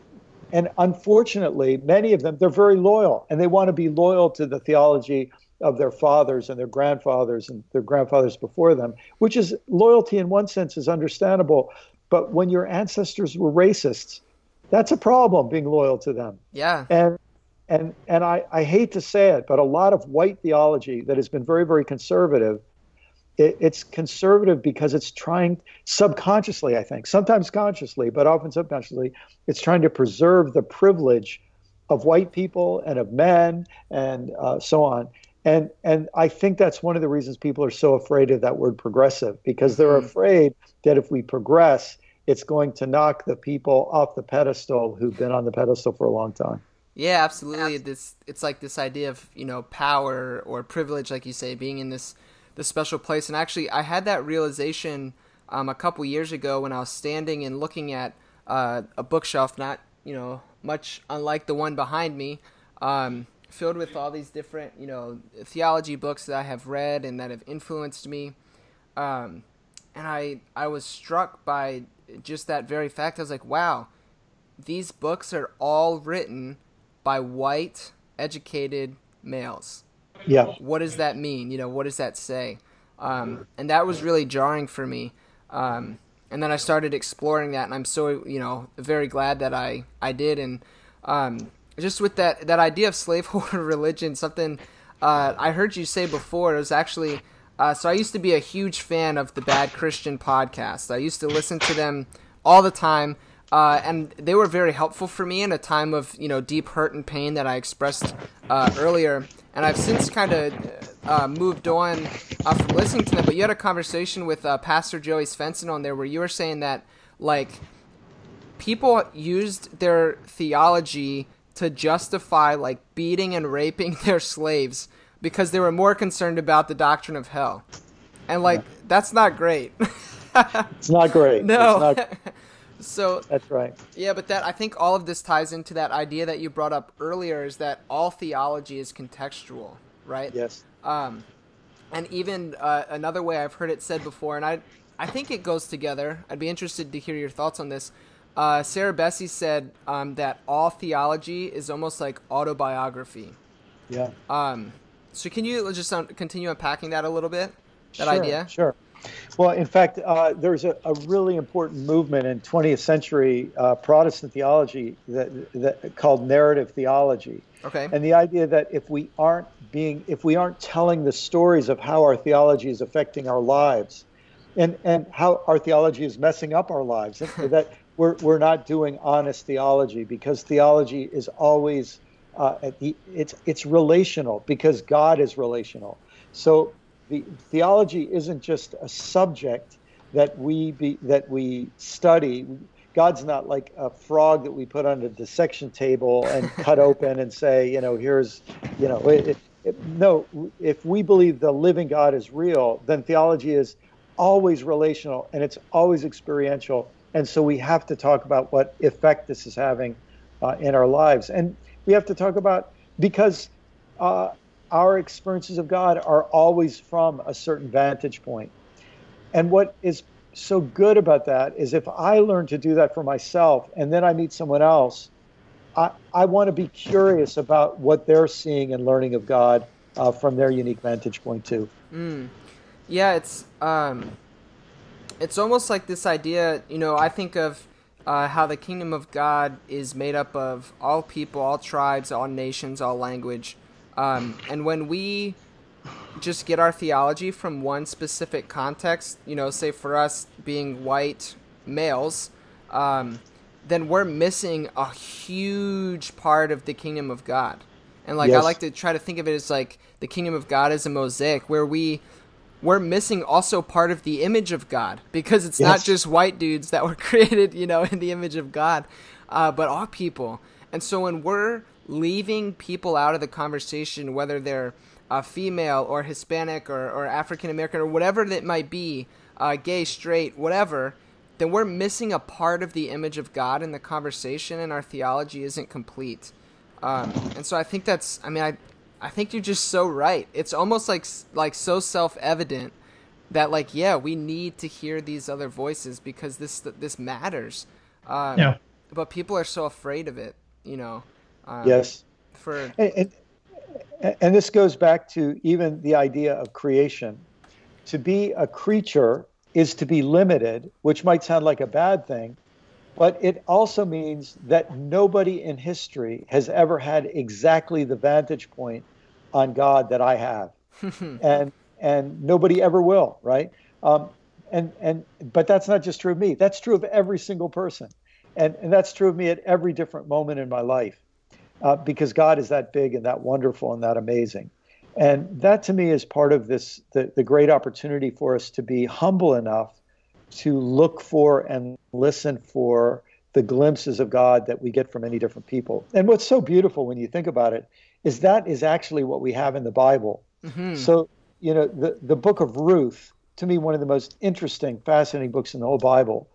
and unfortunately, many of them they're very loyal and they want to be loyal to the theology of their fathers and their grandfathers and their grandfathers before them, which is loyalty in one sense is understandable. But when your ancestors were racists, that's a problem being loyal to them. Yeah. And and and I, I hate to say it, but a lot of white theology that has been very very conservative, it, it's conservative because it's trying subconsciously, I think, sometimes consciously, but often subconsciously, it's trying to preserve the privilege of white people and of men and uh, so on. And and I think that's one of the reasons people are so afraid of that word progressive because they're mm-hmm. afraid that if we progress, it's going to knock the people off the pedestal who've been on the pedestal for a long time. Yeah, absolutely. This it's like this idea of you know power or privilege, like you say, being in this this special place. And actually, I had that realization um, a couple years ago when I was standing and looking at uh, a bookshelf, not you know much unlike the one behind me, um, filled with all these different you know theology books that I have read and that have influenced me. Um, and I I was struck by just that very fact. I was like, wow, these books are all written by white, educated males. Yeah. What does that mean? You know, what does that say? Um, and that was really jarring for me. Um, and then I started exploring that, and I'm so you know very glad that I I did. And um, just with that that idea of slaveholder religion, something uh, I heard you say before. It was actually uh, so I used to be a huge fan of the Bad Christian podcast. I used to listen to them all the time. Uh, and they were very helpful for me in a time of you know deep hurt and pain that I expressed uh, earlier. And I've since kind of uh, moved on uh, from listening to them. But you had a conversation with uh, Pastor Joey Svendsen on there where you were saying that like people used their theology to justify like beating and raping their slaves because they were more concerned about the doctrine of hell. And like that's not great. it's not great. No. Not... so That's right. Yeah, but that I think all of this ties into that idea that you brought up earlier is that all theology is contextual, right? Yes. Um, and even uh, another way I've heard it said before, and I I think it goes together. I'd be interested to hear your thoughts on this. Uh, Sarah Bessey said um, that all theology is almost like autobiography. Yeah. Um, so can you just continue unpacking that a little bit? That sure, idea? Sure. Well, in fact, uh, there's a, a, really important movement in 20th century uh, Protestant theology that, that called narrative theology. Okay. And the idea that if we aren't being, if we aren't telling the stories of how our theology is affecting our lives, and and how our theology is messing up our lives, that we're we're not doing honest theology because theology is always uh, it's it's relational because God is relational. So the theology isn't just a subject that we be, that we study. God's not like a frog that we put on a dissection table and cut open and say, you know, here's, you know, it, it, no. If we believe the living God is real, then theology is always relational and it's always experiential. And so we have to talk about what effect this is having uh, in our lives, and we have to talk about because uh, our experiences of God are always from a certain vantage point. And what is so good about that is if I learn to do that for myself and then I meet someone else, I, I want to be curious about what they're seeing and learning of God uh, from their unique vantage point too. Mm. Yeah, it's um, it's almost like this idea. You know, I think of uh, how the kingdom of God is made up of all people, all tribes, all nations, all language um, and when we just get our theology from one specific context, you know, say for us being white males, um, then we're missing a huge part of the kingdom of God. And like yes. I like to try to think of it as like the kingdom of God is a mosaic where we we're missing also part of the image of God because it's yes. not just white dudes that were created, you know, in the image of God, uh, but all people. And so when we're leaving people out of the conversation, whether they're uh, female or Hispanic or, or African American or whatever that might be, uh, gay, straight, whatever, then we're missing a part of the image of God in the conversation, and our theology isn't complete. Um, and so I think that's, I mean, I, I think you're just so right. It's almost like like so self evident that like yeah, we need to hear these other voices because this this matters. Um, yeah. But people are so afraid of it, you know. Um, yes. For and, and, and this goes back to even the idea of creation. To be a creature is to be limited, which might sound like a bad thing, but it also means that nobody in history has ever had exactly the vantage point on God that I have, and and nobody ever will, right? Um, and and but that's not just true of me. That's true of every single person, and and that's true of me at every different moment in my life uh, because God is that big and that wonderful and that amazing. And that to me is part of this the, the great opportunity for us to be humble enough to look for and listen for the glimpses of God that we get from many different people. And what's so beautiful when you think about it is that is actually what we have in the Bible. Mm-hmm. So, you know, the, the book of Ruth, to me, one of the most interesting, fascinating books in the whole Bible.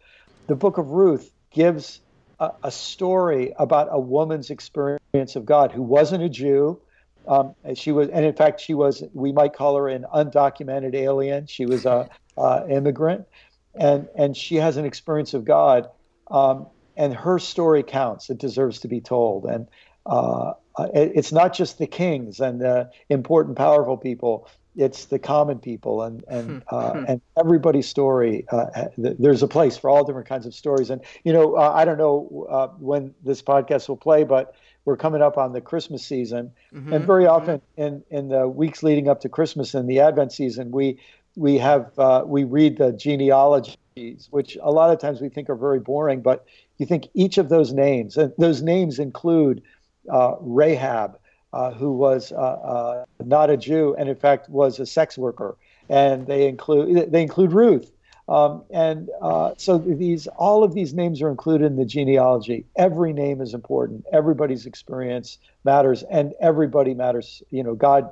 The book of Ruth gives a, a story about a woman's experience of God who wasn't a Jew. Um, and she was, and in fact, she was. We might call her an undocumented alien. She was a, a immigrant, and and she has an experience of God, um, and her story counts. It deserves to be told, and uh, it's not just the kings and the important, powerful people. It's the common people, and and hmm. uh, hmm. and everybody's story. Uh, there's a place for all different kinds of stories, and you know, uh, I don't know uh, when this podcast will play, but we're coming up on the Christmas season, mm-hmm, and very mm-hmm. often in in the weeks leading up to Christmas and the Advent season, we we have uh, we read the genealogies, which a lot of times we think are very boring, but you think each of those names, and those names include uh, Rahab, uh, who was uh, uh, not a Jew and in fact was a sex worker, and they include they include Ruth, um, and uh, so these all of these names are included in the genealogy. Every name is important. Everybody's experience matters, and everybody matters. You know, God,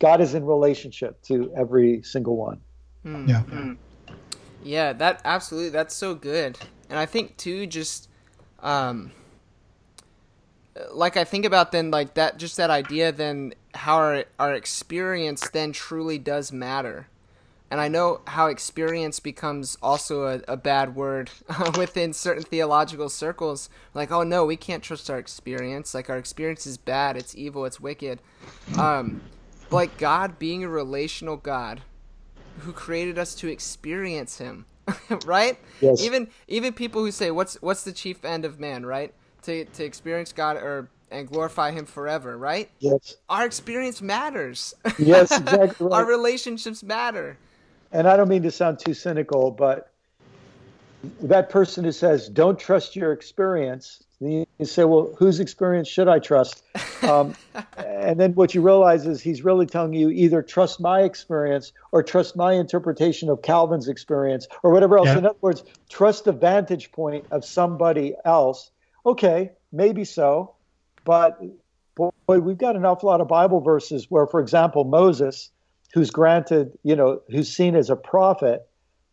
God is in relationship to every single one. Mm, yeah. Mm. Yeah, that absolutely. That's so good, and I think too, just um, like I think about then, like that, just that idea, then how our our experience then truly does matter and I know how experience becomes also a, a bad word within certain theological circles. Like, oh no, we can't trust our experience. Like, our experience is bad, it's evil, it's wicked. Um, but like God being a relational God who created us to experience Him, right? Yes. Even even people who say, "What's what's the chief end of man?" Right? To to experience God or and glorify him forever, right? Yes. Our experience matters. Yes, exactly. Right. Our relationships matter and I don't mean to sound too cynical, but that person who says, don't trust your experience, you say, well, whose experience should I trust? Um, and then what you realize is he's really telling you either trust my experience or trust my interpretation of Calvin's experience or whatever else. Yeah. In other words, trust the vantage point of somebody else. Okay, maybe so. But boy, we've got an awful lot of Bible verses where, for example, Moses who's granted, you know, who's seen as a prophet,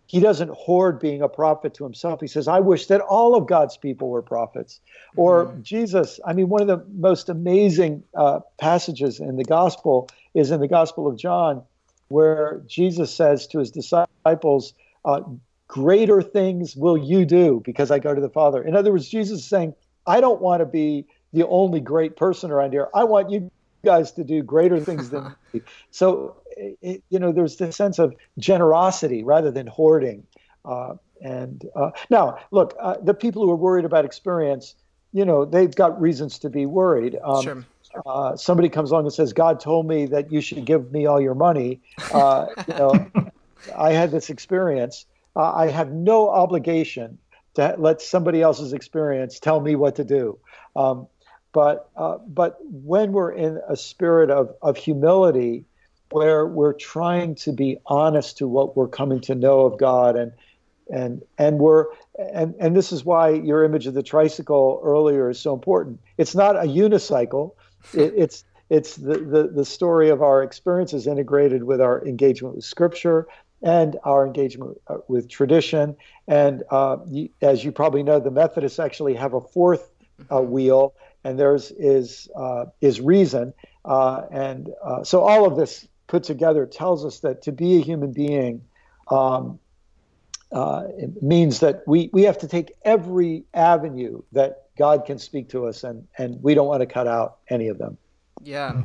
he doesn't hoard being a prophet to himself. He says, I wish that all of God's people were prophets. Or mm-hmm. Jesus, I mean, one of the most amazing uh, passages in the gospel is in the Gospel of John, where Jesus says to his disciples, uh, Greater things will you do because I go to the Father. In other words, Jesus is saying, I don't want to be the only great person around here. I want you guys to do greater things than me. So, it, you know, there's this sense of generosity rather than hoarding. Uh, and uh, now, look, uh, the people who are worried about experience, you know, they've got reasons to be worried. Um, sure. Uh, somebody comes along and says, "God told me that you should give me all your money." Uh, you know, I had this experience. Uh, I have no obligation to let somebody else's experience tell me what to do. Um, but uh, but when we're in a spirit of, of humility, where we're trying to be honest to what we're coming to know of God, and and and we're and and this is why your image of the tricycle earlier is so important. It's not a unicycle. It, it's it's the, the the story of our experiences integrated with our engagement with Scripture and our engagement uh, with tradition. And uh, as you probably know, the Methodists actually have a fourth uh, wheel, and theirs is uh, is reason. Uh, and uh, so all of this put together tells us that to be a human being um, uh, means that we, we have to take every avenue that God can speak to us, and, and we don't want to cut out any of them. Yeah.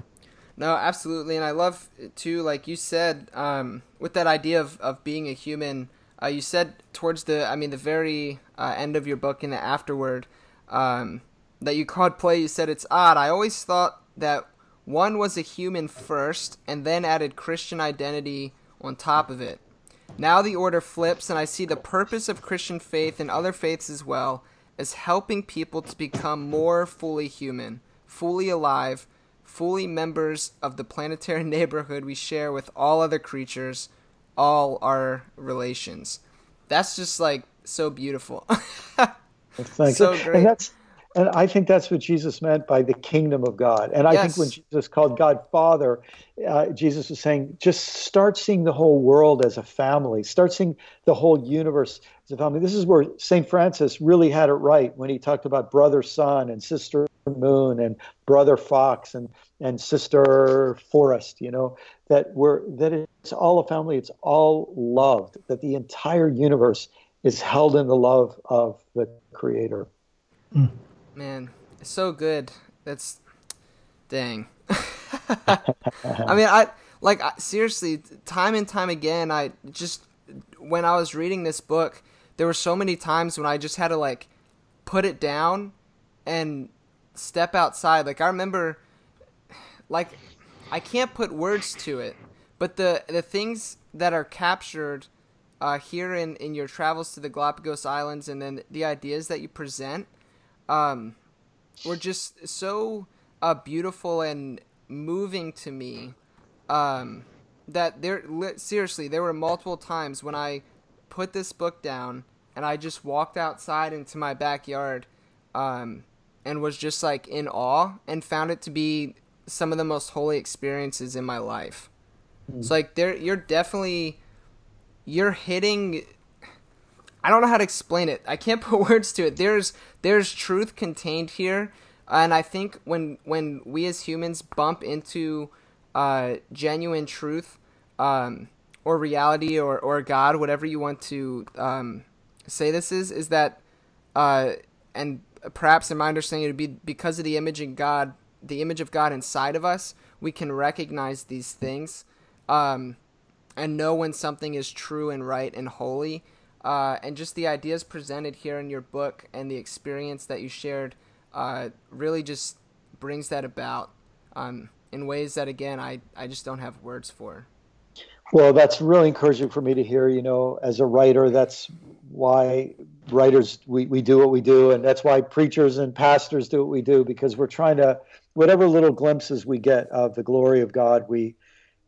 No, absolutely. And I love, too, like you said, um, with that idea of, of being a human, uh, you said towards the, I mean, the very uh, end of your book in the afterword, um, that you called play, you said it's odd. I always thought that one was a human first and then added Christian identity on top of it. Now the order flips, and I see the purpose of Christian faith and other faiths as well as helping people to become more fully human, fully alive, fully members of the planetary neighborhood we share with all other creatures, all our relations. That's just like so beautiful. Thanks. So great. And that's and I think that's what Jesus meant by the kingdom of God. And I yes. think when Jesus called God Father, uh, Jesus was saying, just start seeing the whole world as a family, start seeing the whole universe as a family. This is where St. Francis really had it right when he talked about brother, sun, and sister, Moon and Brother Fox and and Sister Forest. You know that we're that it's all a family. It's all loved. That the entire universe is held in the love of the Creator. Man, it's so good. That's dang. I mean, I like I, seriously, time and time again. I just when I was reading this book, there were so many times when I just had to like put it down and step outside. Like I remember, like I can't put words to it, but the the things that are captured uh, here in in your travels to the Galapagos Islands, and then the ideas that you present, um, were just so uh, beautiful and moving to me. Um, that there seriously there were multiple times when I put this book down and I just walked outside into my backyard um, and was just like in awe and found it to be some of the most holy experiences in my life. Mm. So like there you're definitely you're hitting I don't know how to explain it. I can't put words to it. There's there's truth contained here and I think when when we as humans bump into uh, genuine truth um, or reality or, or God, whatever you want to um, say this is, is that, uh, and perhaps in my understanding, it would be because of the image in God, the image of God inside of us, we can recognize these things um, and know when something is true and right and holy. Uh, and just the ideas presented here in your book and the experience that you shared uh, really just brings that about. Um, in ways that again I, I just don't have words for well that's really encouraging for me to hear you know as a writer that's why writers we, we do what we do and that's why preachers and pastors do what we do because we're trying to whatever little glimpses we get of the glory of god we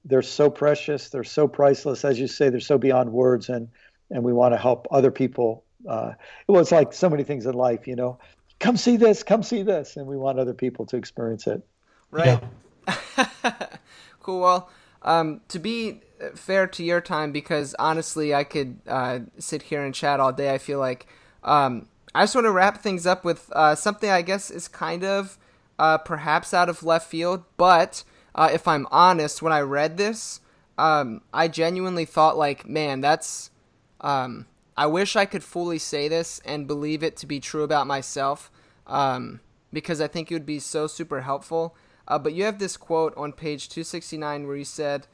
they're so precious they're so priceless as you say they're so beyond words and and we want to help other people uh, well it's like so many things in life you know come see this come see this and we want other people to experience it right yeah. cool. Well, um, to be fair to your time, because honestly, I could uh, sit here and chat all day. I feel like um, I just want to wrap things up with uh, something I guess is kind of uh, perhaps out of left field, but uh, if I'm honest, when I read this, um, I genuinely thought like, man, that's. Um, I wish I could fully say this and believe it to be true about myself, um, because I think it would be so super helpful. Uh, but you have this quote on page 269 where you said,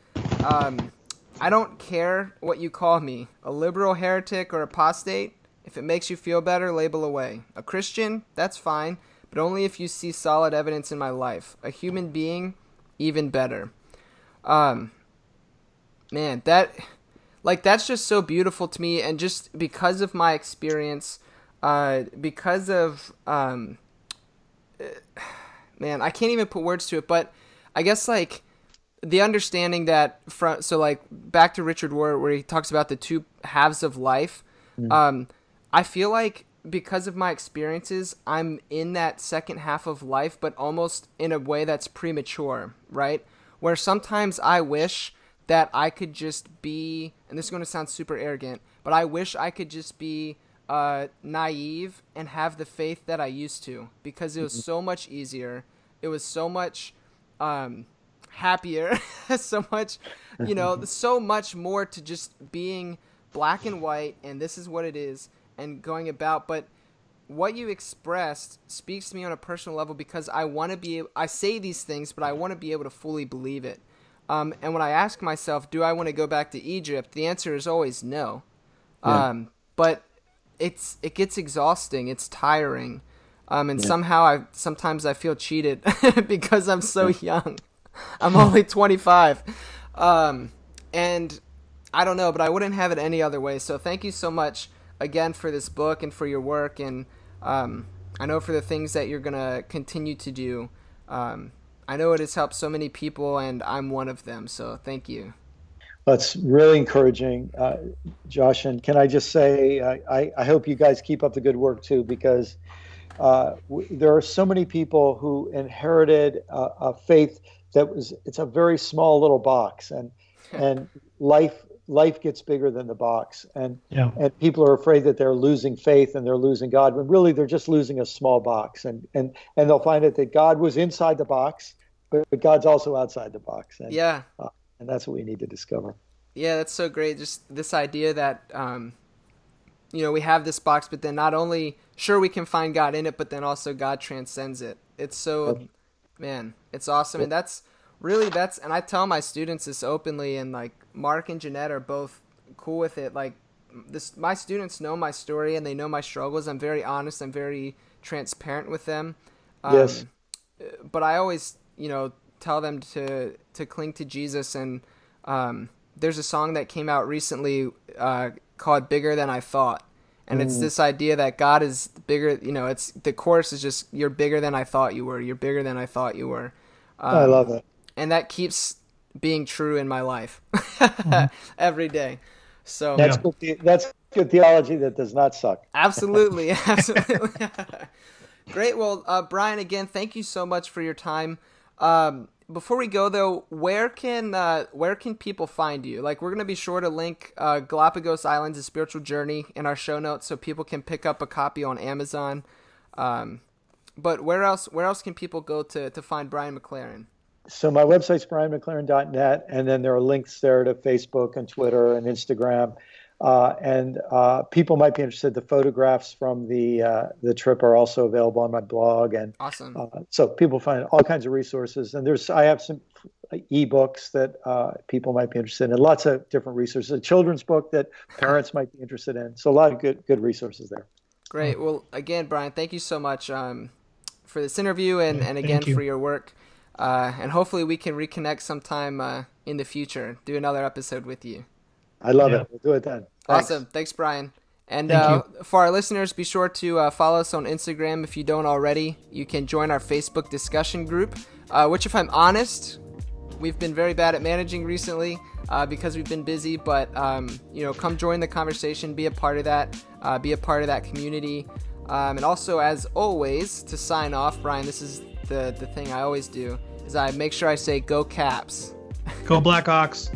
um, I don't care what you call me, a liberal heretic or apostate. If it makes you feel better, label away. A Christian, that's fine, but only if you see solid evidence in my life. A human being, even better. Um, man, that, like, that's just so beautiful to me, and just because of my experience, uh, because of, um, man, I can't even put words to it, but I guess like the understanding that from so like back to Richard Rohr where he talks about the two halves of life. Mm. Um, I feel like because of my experiences, I'm in that second half of life, but almost in a way that's premature, right? Where sometimes I wish that I could just be, and this is going to sound super arrogant, but I wish I could just be uh, naive and have the faith that I used to because it was mm-hmm. so much easier. It was so much um, happier, so much, you know, so much more to just being black and white and this is what it is and going about. But what you expressed speaks to me on a personal level because I want to be. I say these things, but I want to be able to fully believe it. Um, and when I ask myself, do I want to go back to Egypt? The answer is always no. Yeah. Um, but it's it gets exhausting. It's tiring, um, and yeah. somehow I sometimes I feel cheated because I'm so young. I'm only 25, um, and I don't know, but I wouldn't have it any other way. So thank you so much again for this book and for your work, and um, I know for the things that you're gonna continue to do. I know it has helped so many people, and I'm one of them. So thank you. That's really encouraging, uh, Josh. And can I just say, I, I, hope you guys keep up the good work too, because uh, w- there are so many people who inherited a faith that was it's a very small little box, and and life life gets bigger than the box, and Yeah. and people are afraid that they're losing faith and they're losing God, when really they're just losing a small box, and and and they'll find out that God was inside the box, but, but God's also outside the box, and Yeah. and that's what we need to discover. Yeah, that's so great. Just this idea that, um, you know, we have this box, but then not only, sure, we can find God in it, but then also God transcends it. It's so, man, it's awesome. And that's really, that's, and I tell my students this openly, and like Mark and Jeanette are both cool with it. Like, this, my students know my story and they know my struggles. I'm very honest, I'm very transparent with them. Um, Yes. But I always, you know, tell them to, to cling to Jesus and, um, there's a song that came out recently uh, called "Bigger Than I Thought," and it's this idea that God is bigger. You know, it's the chorus is just "You're bigger than I thought you were. You're bigger than I thought you were," um, I love it. And that keeps being true in my life every day. So That's Yeah. good. That's good theology that does not suck. absolutely, absolutely. Great. Well, uh, Brian, again, thank you so much for your time. Um, before we go though, where can uh, where can people find you? Like, we're gonna be sure to link uh, Galapagos Islands: A Spiritual Journey in our show notes, so people can pick up a copy on Amazon. Um, but where else where else can people go to to find Brian McLaren? So my website's brianmclaren.net, and then there are links there to Facebook and Twitter and Instagram. Uh, and uh, people might be interested. The photographs from the uh, the trip are also available on my blog, and Awesome. uh, so people find all kinds of resources. And there's I have some ebooks that uh, people might be interested in, lots of different resources. A children's book that parents might be interested in. So a lot of good good resources there. Great. Well, again, Brian, thank you so much um, for this interview and, and again you. for your work. Uh, and hopefully we can reconnect sometime uh, in the future, do another episode with you. I love Yeah. it. We'll do it then. Thanks. Awesome. Thanks, Brian. And Thank uh, for our listeners, be sure to uh, follow us on Instagram if you don't already. You can join our Facebook discussion group, uh, which, if I'm honest, we've been very bad at managing recently uh, because we've been busy. But um, you know, come join the conversation, be a part of that, uh, be a part of that community. Um, and also, as always, to sign off, Brian, this is the, the thing I always do is I make sure I say go Caps. Go Blackhawks.